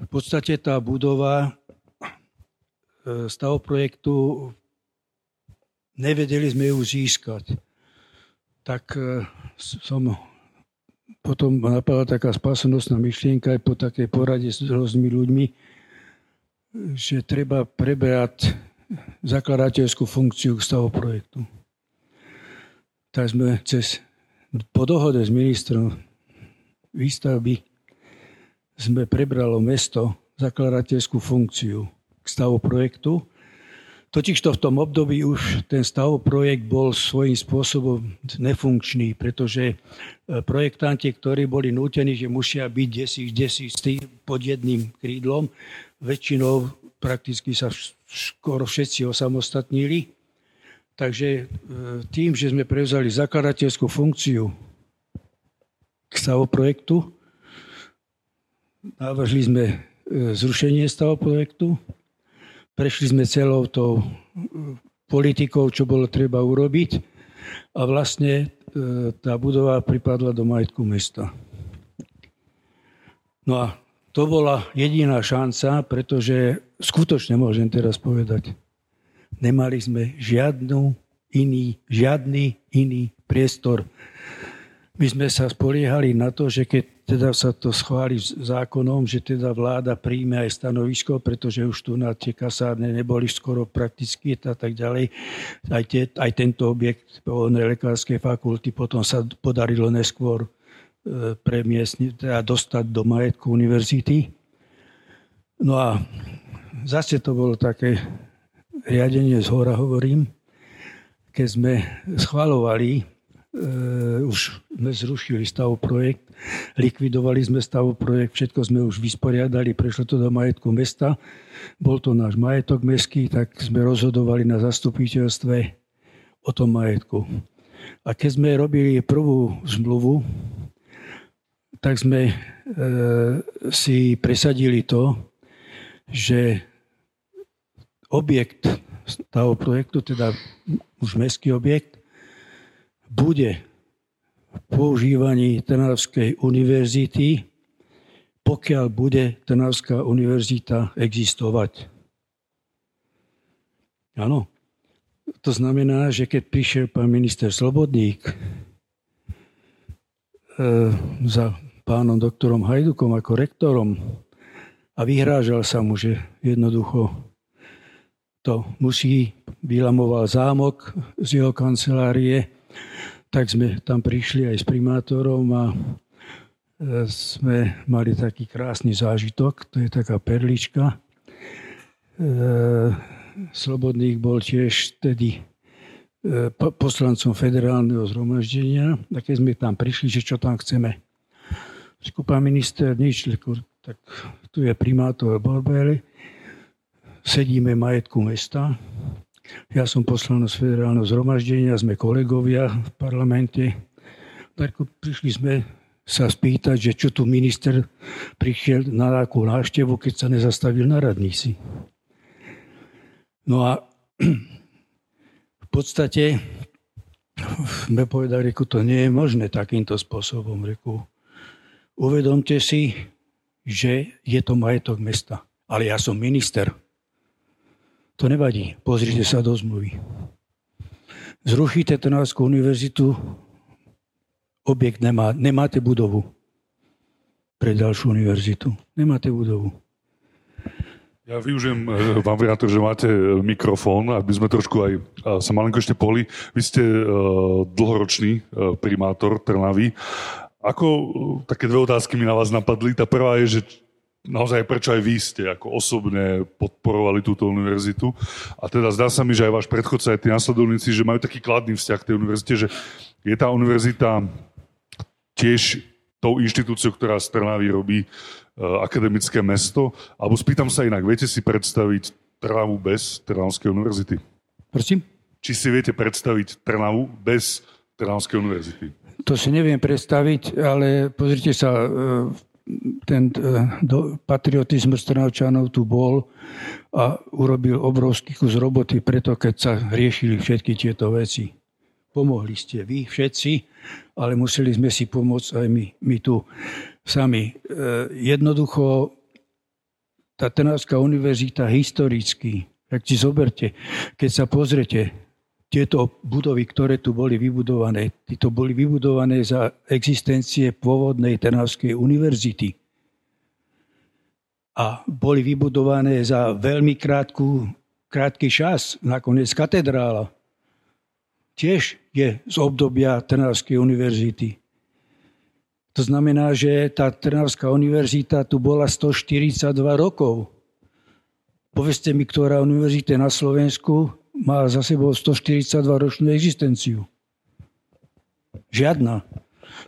V podstate tá budova e, stavu projektu nevedeli sme ju získať. Tak e, som potom napadla taká spásonosná myšlienka aj po takej porade s rôznymi ľuďmi, že treba preberať zakladateľskú funkciu k stavu projektu. Tak sme cez, po dohode s ministrom výstavby sme prebralo mesto zakladateľskú funkciu k stavu projektu. Totižto v tom období už ten stav projekt bol svojím spôsobom nefunkčný, pretože e, projektanti, ktorí boli nútení, že musia byť desi, desi pod jedným krídlom, väčšinou prakticky sa skoro všetci osamostatnili. Takže e, tým, že sme prevzali zakladateľskú funkciu stavoprojektu, navrhli sme e, zrušenie stavoprojektu, prešli sme celou tou e, politikou, čo bolo treba urobiť a vlastne tá budova pripadla do majetku mesta. No a to bola jediná šanca, pretože skutočne môžem teraz povedať, nemali sme žiadnu iný, žiadny iný priestor. My sme sa spoliehali na to, že keď teda sa to schváli zákonom, že teda vláda príjme aj stanovisko, pretože už tu na tie kasárne neboli skoro prakticky a tak ďalej. Aj, tie, aj tento objekt lekárskej fakulty potom sa podarilo neskôr e, premiestniť, teda dostať do majetku univerzity. No a zase to bolo také riadenie z hora, hovorím, keď sme schvalovali, e, už sme zrušili stav projekt, likvidovali sme stav projekt, všetko sme už vysporiadali, prešlo to do majetku mesta, bol to náš majetok mestský, tak sme rozhodovali na zastupiteľstve o tom majetku. A keď sme robili prvú zmluvu, tak sme e, si presadili to, že objekt toho projektu, teda už mestský objekt, bude v používaní Trnavskej univerzity, pokiaľ bude Trnavská univerzita existovať. Áno. To znamená, že keď prišiel pán minister Slobodník e, za pánom doktorom Hajdukom ako rektorom a vyhrážal sa mu, že jednoducho to musí, vylamoval zámok z jeho kancelárie, tak sme tam prišli aj s primátorom a e, sme mali taký krásny zážitok, to je taká perlička. E, Slobodník bol tiež vtedy e, poslancom federálneho zhromaždenia. A keď sme tam prišli, že čo tam chceme. Pán minister, nič, tak tu je primátor Borbeli sedíme v majetku mesta. Ja som poslanec federálneho zhromaždenia, sme kolegovia v parlamente. Tak prišli sme sa spýtať, že čo tu minister prišiel na takú návštevu, keď sa nezastavil na radnici. No a v podstate sme povedali, že to nie je možné takýmto spôsobom. Reku, uvedomte si, že je to majetok mesta. Ale ja som minister. To nevadí, pozrite sa do zmluvy. Zrušíte Trnavskú univerzitu, objekt nemá, nemáte budovu pre ďalšiu univerzitu. Nemáte budovu. Ja využijem e, vám, to, že máte e, mikrofón, aby sme trošku aj sa malinko ešte pohli. Vy ste uh, dlhoročný primátor Trnavy. Ako, také dve otázky mi na vás napadli. Tá prvá je, že naozaj prečo aj vy ste ako osobne podporovali túto univerzitu. A teda zdá sa mi, že aj váš predchodca, aj tí následovníci, že majú taký kladný vzťah k tej univerzite, že je tá univerzita tiež tou inštitúciou, ktorá z Trnavy robí Eh, akademické mesto? Alebo spýtam sa inak, viete si predstaviť Trnavu bez Trnavskej univerzity? Prosím? Či si viete predstaviť Trnavu bez Trnavskej univerzity? To si neviem predstaviť, ale pozrite sa, eh, ten eh, patriotizmus Trnavčanov tu bol a urobil obrovský kus roboty preto, keď sa riešili všetky tieto veci. Pomohli ste vy všetci, ale museli sme si pomôcť aj my, my tu sami. E, jednoducho tá Trnavská univerzita historicky, tak si zoberte, keď sa pozrete, tieto budovy, ktoré tu boli vybudované, tieto boli vybudované za existencie pôvodnej Trnavskej univerzity. A boli vybudované za veľmi krátku, krátky čas, nakoniec katedrála. Tiež je z obdobia Trnavskej univerzity. To znamená, že tá Trnavská univerzita tu bola 142 rokov. Povedzte mi, ktorá univerzita na Slovensku má za sebou 142 ročnú existenciu. Žiadna.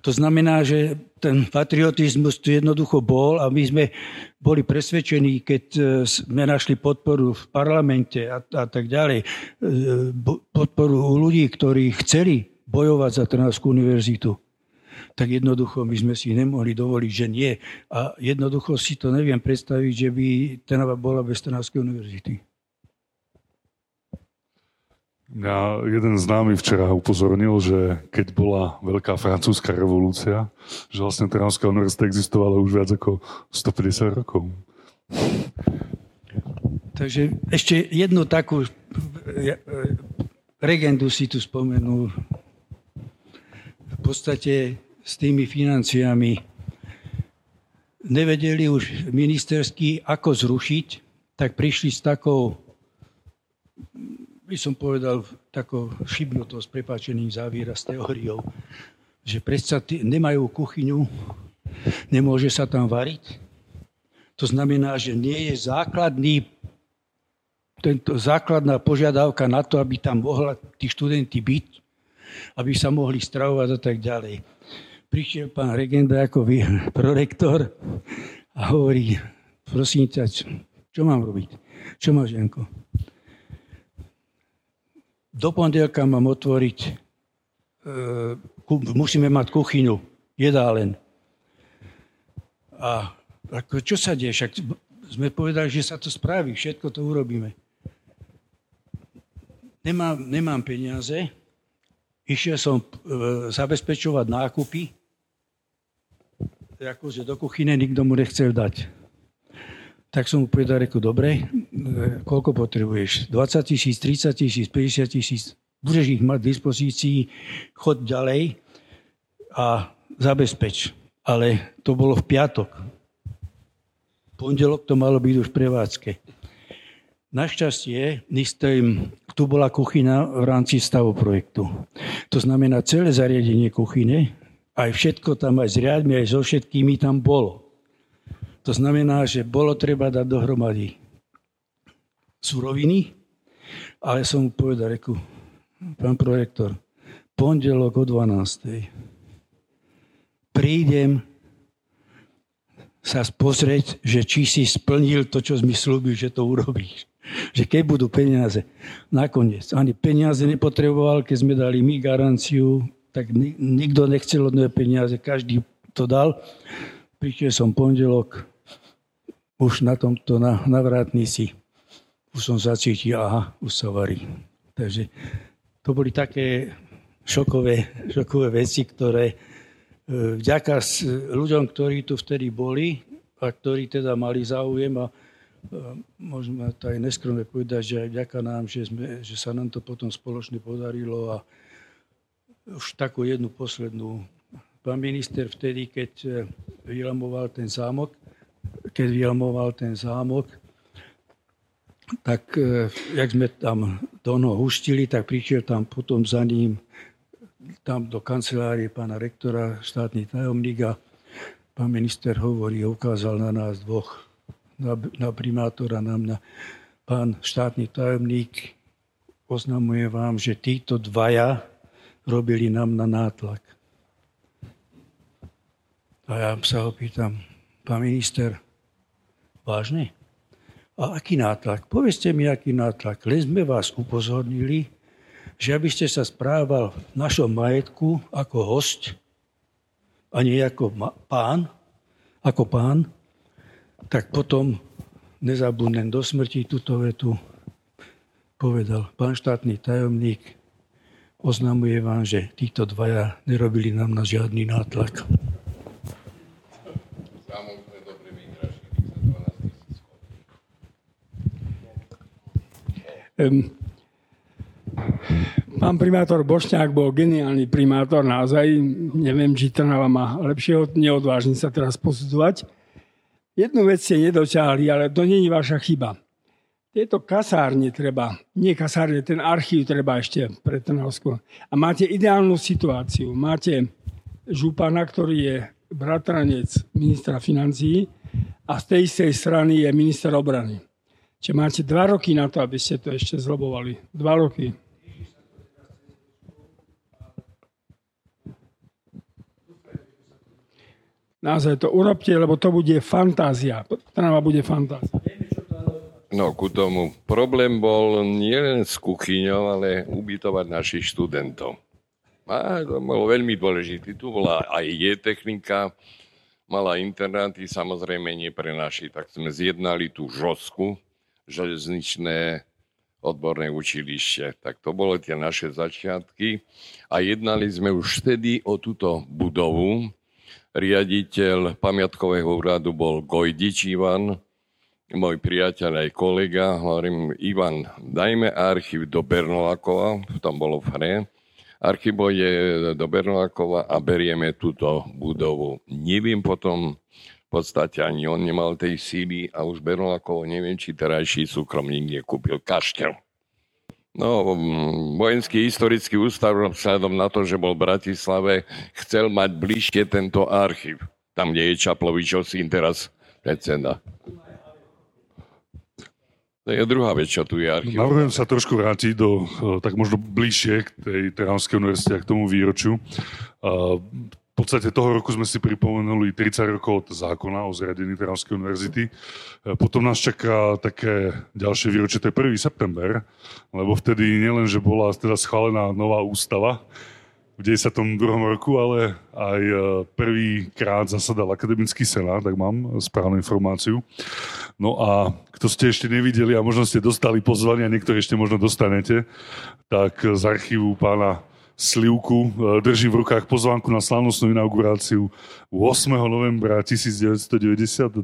To znamená, že ten patriotizmus tu jednoducho bol a my sme boli presvedčení, keď e, sme našli podporu v parlamente a, a tak ďalej, e, podporu u ľudí, ktorí chceli bojovať za Trnavskú univerzitu tak jednoducho my sme si nemohli dovoliť, že nie. A jednoducho si to neviem predstaviť, že by Trnava bola bez Trnavskej univerzity. Mňa jeden známy včera upozornil, že keď bola veľká francúzska revolúcia, že vlastne Trnavská univerzita existovala už viac ako 150 rokov. Takže ešte jednu takú regendu si tu spomenul. V podstate s tými financiami. Nevedeli už ministerský, ako zrušiť, tak prišli s takou, by som povedal, takou šibnutou s prepáčeným záviera s teóriou, že predsa nemajú kuchyňu, nemôže sa tam variť. To znamená, že nie je základný tento základná požiadavka na to, aby tam mohla tí študenti byť, aby sa mohli stravovať a tak ďalej prišiel pán Regenda ako vy, prorektor a hovorí, prosím ťa, čo mám robiť? Čo máš, Janko? Do pondelka mám otvoriť, e, musíme mať kuchyňu, jedálen. A ako, čo sa deje? Však sme povedali, že sa to spraví, všetko to urobíme. Nemám, nemám peniaze, išiel som e, zabezpečovať nákupy, akože do kuchyne nikto mu nechcel dať. Tak som mu povedal, reku, dobre, e, koľko potrebuješ? 20 tisíc, 30 tisíc, 50 tisíc. Budeš ich mať v dispozícii, chod ďalej a zabezpeč. Ale to bolo v piatok. Pondelok to malo byť už prevádzke. Našťastie, tu bola kuchyna v rámci stavoprojektu. To znamená, celé zariadenie kuchyne aj všetko tam aj s riadmi, aj so všetkými tam bolo. To znamená, že bolo treba dať dohromady suroviny, ale som mu povedal, reku, pán projektor, pondelok o 12. Prídem sa pozrieť, že či si splnil to, čo mi slúbil, že to urobíš. Že keď budú peniaze. Nakoniec. Ani peniaze nepotreboval, keď sme dali my garanciu tak nikto nechcel od mňa peniaze, každý to dal. Prišiel som pondelok, už na tomto na, na vrátnici. Už som zacítil, aha, už sa varí. Takže to boli také šokové, šokové veci, ktoré e, vďaka ľuďom, ktorí tu vtedy boli a ktorí teda mali záujem a môžeme to aj neskromne povedať, že aj vďaka nám, že, sme, že sa nám to potom spoločne podarilo a už takú jednu poslednú. Pán minister vtedy, keď e, vylamoval ten zámok, keď vylamoval ten zámok, tak e, jak sme tam do noho huštili, tak prišiel tam potom za ním tam do kancelárie pána rektora, štátny tajomník a pán minister hovorí, ukázal na nás dvoch na, na primátora, na pán štátny tajomník oznamuje vám, že títo dvaja robili nám na nátlak. A ja sa ho pýtam, pán minister, vážne? A aký nátlak? Povedzte mi, aký nátlak. Len sme vás upozornili, že aby ste sa správal v našom majetku ako host a nie ako pán, ako pán, tak potom nezabudnem do smrti túto vetu povedal pán štátny tajomník, oznamuje vám, že títo dvaja nerobili nám na žiadny nátlak. Pán primátor Bošňák bol geniálny primátor, naozaj. Neviem, či Trnava má lepšieho, neodvážim sa teraz posudzovať. Jednu vec ste nedoťahli, ale to není vaša chyba. Tieto kasárne treba, nie kasárne, ten archív treba ešte pre Trnavsku. A máte ideálnu situáciu. Máte župana, ktorý je bratranec ministra financií a z tej istej strany je minister obrany. Čiže máte dva roky na to, aby ste to ešte zlobovali. Dva roky. Naozaj to urobte, lebo to bude fantázia. Trnava bude fantázia. No, ku tomu. Problém bol nielen s kuchyňou, ale ubytovať našich študentov. A to bolo veľmi dôležité. Tu bola aj je-technika, mala internáty, samozrejme nie pre naši. Tak sme zjednali tú žosku, železničné odborné učilište. Tak to bolo tie naše začiatky. A jednali sme už vtedy o túto budovu, riaditeľ pamiatkového úradu bol Gojdič Ivan, môj priateľ aj kolega. Hovorím, Ivan, dajme archív do Bernolakova, tam bolo v hre. Archív je do Bernolakova a berieme túto budovu. Neviem potom, v podstate ani on nemal tej síly a už Bernolakovo neviem, či terajší súkromník nekúpil kaštel. No, vojenský historický ústav vzhľadom na to, že bol v Bratislave, chcel mať bližšie tento archív. Tam, kde je Čaplovičov syn teraz predseda. To je druhá vec, čo tu je archív. Navrhujem sa trošku vrátiť do, eh, tak možno bližšie k tej Trnavskej univerzite a k tomu výročiu. V podstate toho roku sme si pripomenuli 30 rokov od zákona o zriadení Trnavskej univerzity. E, potom nás čaká také ďalšie výročie, to je 1. september, lebo vtedy nielen, že bola teda schválená nová ústava v 92. roku, ale aj e, prvýkrát zasadal akademický senát, tak mám správnu informáciu. No a kto ste ešte nevideli a možno ste dostali pozvanie a niektorí ešte možno dostanete, tak z archívu pána slivku. E, držím v rukách pozvánku na slávnostnú inauguráciu 8. novembra 1992.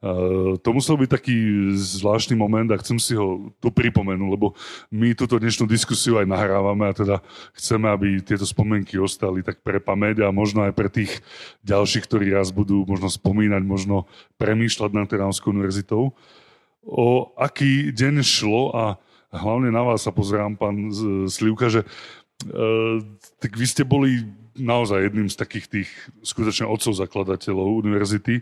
Uh, to musel byť taký zvláštny moment a chcem si ho tu pripomenúť, lebo my túto dnešnú diskusiu aj nahrávame a teda chceme, aby tieto spomienky ostali tak pre pamäť a možno aj pre tých ďalších, ktorí raz budú možno spomínať, možno premýšľať nad Trnavskou univerzitou. O aký deň šlo a hlavne na vás sa pozerám, pán Slivka, že Uh, tak vy ste boli naozaj jedným z takých tých skutočne otcov zakladateľov univerzity.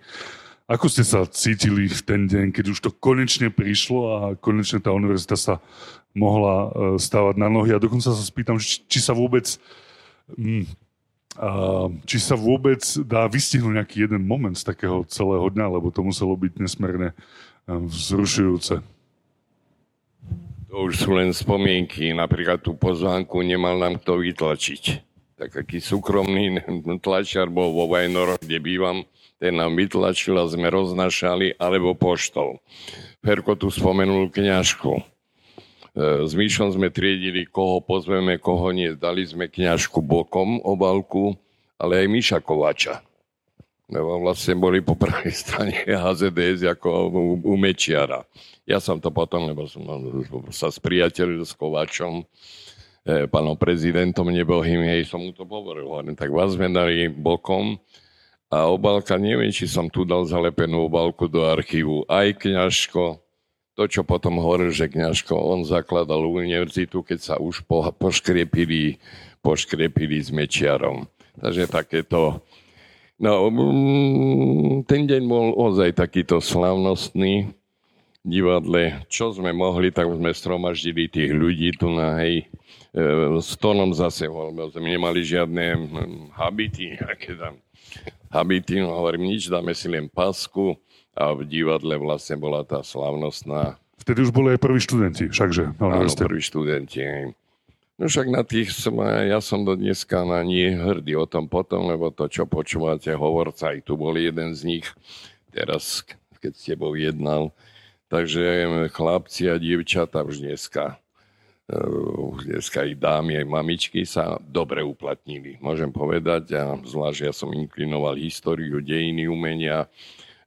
Ako ste sa cítili v ten deň, keď už to konečne prišlo a konečne tá univerzita sa mohla uh, stávať na nohy? A dokonca sa spýtam, či, sa vôbec uh, či sa vôbec dá vystihnúť nejaký jeden moment z takého celého dňa, lebo to muselo byť nesmerne vzrušujúce. To už sú len spomienky. Napríklad tú pozvánku nemal nám kto vytlačiť. Tak aký súkromný tlačiar bol vo Vajnoroch, kde bývam, ten nám vytlačil a sme roznašali, alebo poštol. Ferko tu spomenul kňažku. E, s Míšom sme triedili, koho pozveme, koho nie. Dali sme kňažku bokom, obalku, ale aj Míša Kovača. Vlastne boli po pravej strane HZDS ako u, u Mečiara. Ja som to potom, lebo som sa spriateľil s Kovačom, e, pánom prezidentom nebohým, hej, som mu to hovoril. Hovorím, tak vás sme dali bokom a obálka, neviem, či som tu dal zalepenú obálku do archívu. Aj kňažko, to, čo potom hovoril, že kňažko, on zakladal univerzitu, keď sa už po, poškriepili, poškriepili s Mečiarom. Takže takéto No, mm, ten deň bol ozaj takýto slavnostný divadle. Čo sme mohli, tak sme stromaždili tých ľudí tu na hej, e, s tónom zase, lebo sme nemali žiadne mm, habity, aké tam habity, no hovorím, nič, dáme si len pasku a v divadle vlastne bola tá slavnostná. Vtedy už boli aj prví študenti, všakže. Áno, prví študenti. Hej. No však na tých som, ja som do dneska na nie hrdý o tom potom, lebo to, čo počúvate, hovorca, aj tu bol jeden z nich, teraz, keď s tebou jednal. Takže chlapci a dievčata už dneska, už dneska aj dámy, aj mamičky sa dobre uplatnili. Môžem povedať, a zvlášť ja som inklinoval históriu, dejiny, umenia,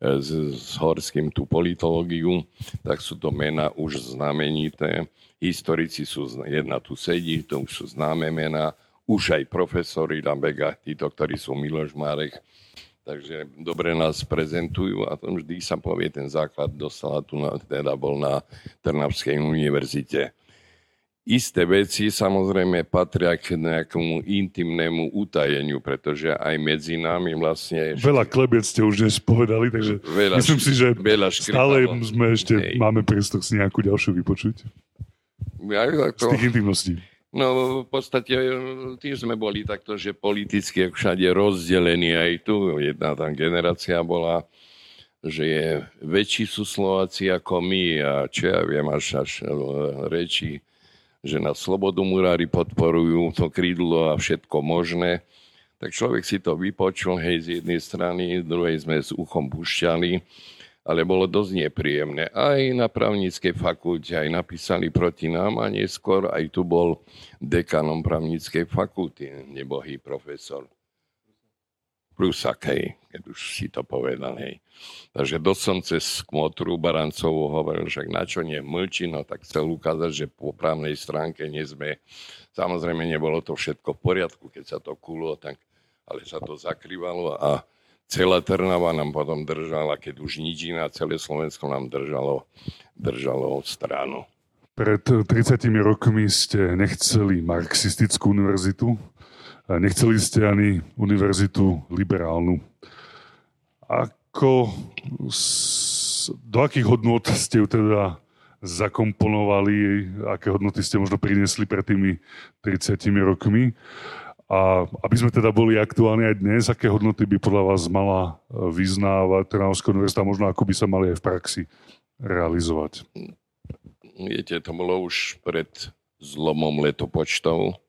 s, s Horským tú politológiu, tak sú to mená už znamenité. Historici sú, jedna tu sedí, to už sú známe mená, už aj profesori Lambega, títo, ktorí sú Miloš Marek, takže dobre nás prezentujú a to vždy sa povie, ten základ dostala tu, na, teda bol na Trnavskej univerzite isté veci samozrejme patria k nejakomu intimnému utajeniu, pretože aj medzi nami vlastne... Ešte... Veľa klebiec ste už dnes povedali, takže veľa, myslím si, že veľa stále sme ešte, Hej. máme priestor si nejakú ďalšiu vypočuť. Ja, to... Z tých intimností. No v podstate tým sme boli takto, že politicky všade rozdelení aj tu. Jedna tam generácia bola, že je väčší sú Slováci ako my a čo ja viem, až, až reči že na slobodu murári podporujú to krídlo a všetko možné. Tak človek si to vypočul, hej, z jednej strany, z druhej sme s uchom pušťali, ale bolo dosť nepríjemné. Aj na právnickej fakulte, aj napísali proti nám a neskôr aj tu bol dekanom právnickej fakulty, nebohý profesor. Prusak, hej, keď už si to povedal, hej. Takže dosť som cez kmotru Barancovú hovoril, že na čo nie mlčí, no tak chcel ukázať, že po právnej stránke nie sme, samozrejme nebolo to všetko v poriadku, keď sa to kulo, tak, ale sa to zakrývalo a celá Trnava nám potom držala, keď už nič iná, celé Slovensko nám držalo, držalo stranu. Pred 30 rokmi ste nechceli marxistickú univerzitu, Nechceli ste ani univerzitu liberálnu. Ako, do akých hodnot ste ju teda zakomponovali, aké hodnoty ste možno priniesli pred tými 30 rokmi? A aby sme teda boli aktuálni aj dnes, aké hodnoty by podľa vás mala vyznávať Trnavská univerzita, možno ako by sa mali aj v praxi realizovať? Viete, to bolo už pred zlomom letopočtov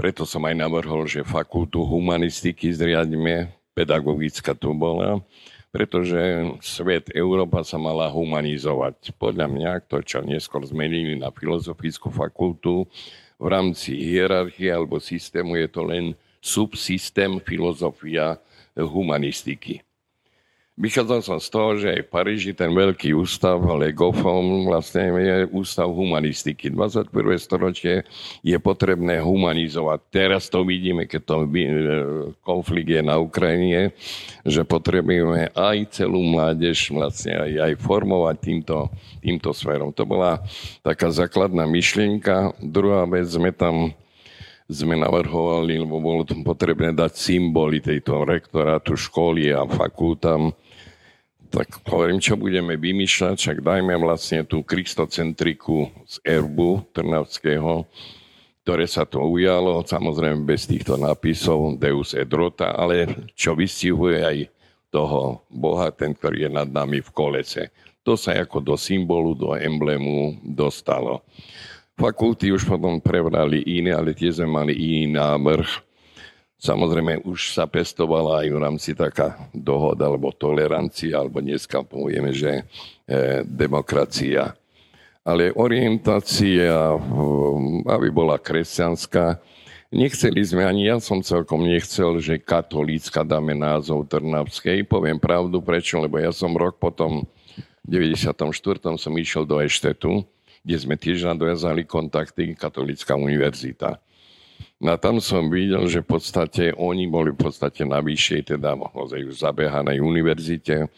preto som aj navrhol, že fakultu humanistiky zriadíme, pedagogická to bola, pretože svet, Európa sa mala humanizovať. Podľa mňa, to, čo neskôr zmenili na filozofickú fakultu, v rámci hierarchie alebo systému je to len subsystém filozofia humanistiky. Vychádzal som z toho, že aj v Paríži ten veľký ústav, GOFOM vlastne je ústav humanistiky. 21. storočie je potrebné humanizovať. Teraz to vidíme, keď to e, konflikt je na Ukrajine, že potrebujeme aj celú mládež vlastne aj, aj formovať týmto, týmto smerom. To bola taká základná myšlienka. Druhá vec, sme tam sme navrhovali, lebo bolo tam potrebné dať symboly tejto rektorátu školy a fakultám tak hovorím, čo budeme vymýšľať, však dajme vlastne tú kristocentriku z erbu Trnavského, ktoré sa to ujalo, samozrejme bez týchto nápisov Deus et rota, ale čo vystihuje aj toho Boha, ten, ktorý je nad nami v kolese. To sa ako do symbolu, do emblému dostalo. Fakulty už potom prebrali iné, ale tie sme mali iný návrh Samozrejme, už sa pestovala aj v rámci taká dohoda, alebo tolerancia, alebo dneska povieme, že e, demokracia. Ale orientácia, aby bola kresťanská, Nechceli sme, ani ja som celkom nechcel, že katolícka dáme názov Trnavskej. Poviem pravdu prečo, lebo ja som rok potom, v 94. som išiel do Eštetu, kde sme tiež nadviazali kontakty Katolícka univerzita. No a tam som videl, že v podstate oni boli v podstate na vyššej, teda naozaj už zabehanej univerzite,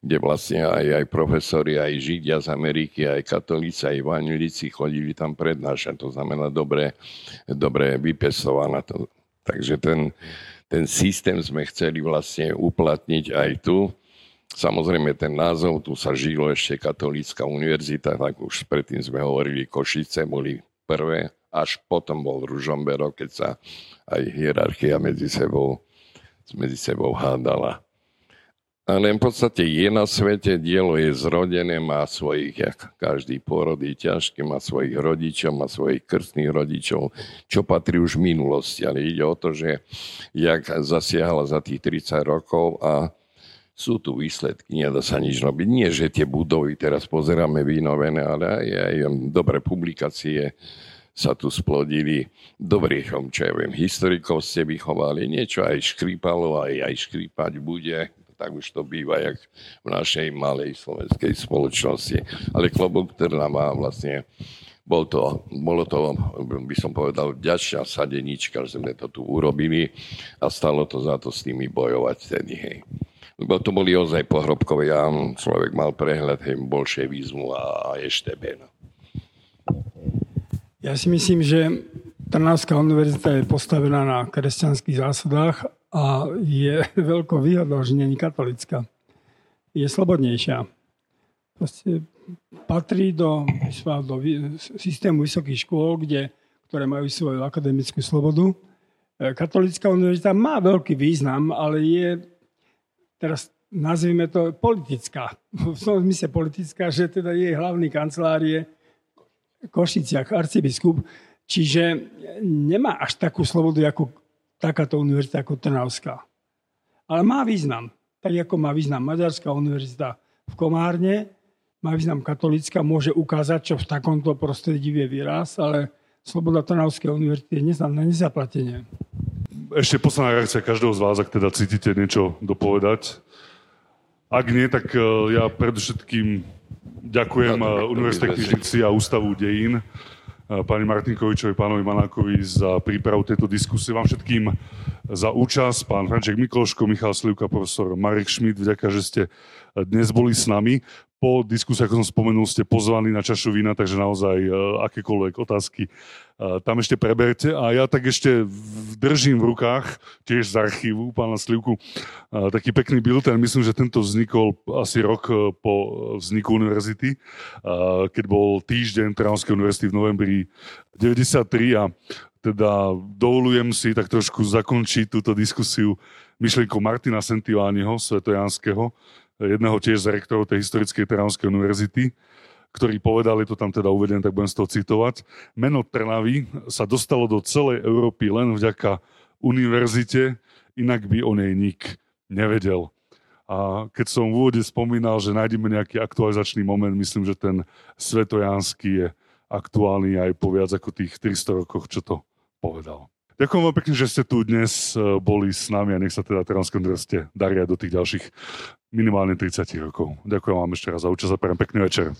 kde vlastne aj, aj profesori, aj Židia z Ameriky, aj katolíci, aj evangelíci chodili tam prednášať. To znamená dobre, dobre vypesované. Takže ten, ten systém sme chceli vlastne uplatniť aj tu. Samozrejme, ten názov, tu sa žilo ešte katolícka univerzita, tak už predtým sme hovorili, Košice boli prvé, až potom bol Ružomberok, keď sa aj hierarchia medzi sebou, medzi sebou hádala. Ale v podstate je na svete, dielo je zrodené, má svojich, jak každý pôrod je má svojich rodičov, má svojich krstných rodičov, čo patrí už v minulosti. Ale ide o to, že jak zasiahla za tých 30 rokov a sú tu výsledky, nedá sa nič robiť. Nie, že tie budovy teraz pozeráme vynovené, ale aj, aj dobré publikácie sa tu splodili dobrých, čo ja viem, historikov ste vychovali, niečo aj škrípalo, aj, aj škrípať bude tak už to býva, jak v našej malej slovenskej spoločnosti. Ale klobúk Trna má vlastne bol to, bolo to, by som povedal, vďačná sadenička, že sme to tu urobili a stalo to za to s nimi bojovať vtedy, hej. To boli ozaj pohrobkové, ja, človek mal prehľad hej, bolševizmu a, a ešte no. Ja si myslím, že Trnavská univerzita je postavená na kresťanských zásadách a je veľkou výhodou, že není katolická. Je slobodnejšia. Proste patrí do, do systému vysokých škôl, kde, ktoré majú svoju akademickú slobodu. E, katolická univerzita má veľký význam, ale je, teraz nazvime to politická. V tom zmysle politická, že teda jej hlavný kancelár je Košiciach, arcibiskup, čiže nemá až takú slobodu, ako takáto univerzita ako Trnavská. Ale má význam. Tak ako má význam Maďarská univerzita v Komárne, má význam katolická, môže ukázať, čo v takomto prostredí vie výraz, ale Sloboda Trnavskej univerzity je na nezaplatenie. Ešte posledná reakcia každého z vás, ak teda cítite niečo dopovedať. Ak nie, tak e, ja predovšetkým ďakujem e, Univerzite knižnici a Ústavu dejín pani Martinkovičovi, pánovi Manákovi za prípravu tejto diskusie. Vám všetkým za účasť, pán Franček Mikloško, Michal Slivka, profesor Marek Šmit, vďaka, že ste dnes boli s nami po diskusii, ako som spomenul, ste pozvaní na čašu vína, takže naozaj e, akékoľvek otázky e, tam ešte preberte. A ja tak ešte držím v rukách, tiež z archívu pána Slivku, e, taký pekný bilten. Myslím, že tento vznikol asi rok po vzniku univerzity, keď bol týždeň Tránskej univerzity v novembri 93 a teda dovolujem si tak trošku zakončiť túto diskusiu myšlienkou Martina Sentivániho, svetojanského, jedného tiež z rektorov tej historickej Trnavskej univerzity, ktorý povedal, je to tam teda uvedené, tak budem z toho citovať, meno Trnavy sa dostalo do celej Európy len vďaka univerzite, inak by o nej nik nevedel. A keď som v úvode spomínal, že nájdeme nejaký aktualizačný moment, myslím, že ten svetojanský je aktuálny aj po viac ako tých 300 rokoch, čo to povedal. Ďakujem vám pekne, že ste tu dnes e, boli s nami a nech sa teda univerzite daria do tých ďalších minimálne 30 rokov. Ďakujem vám ešte raz za účasť a pekný večer.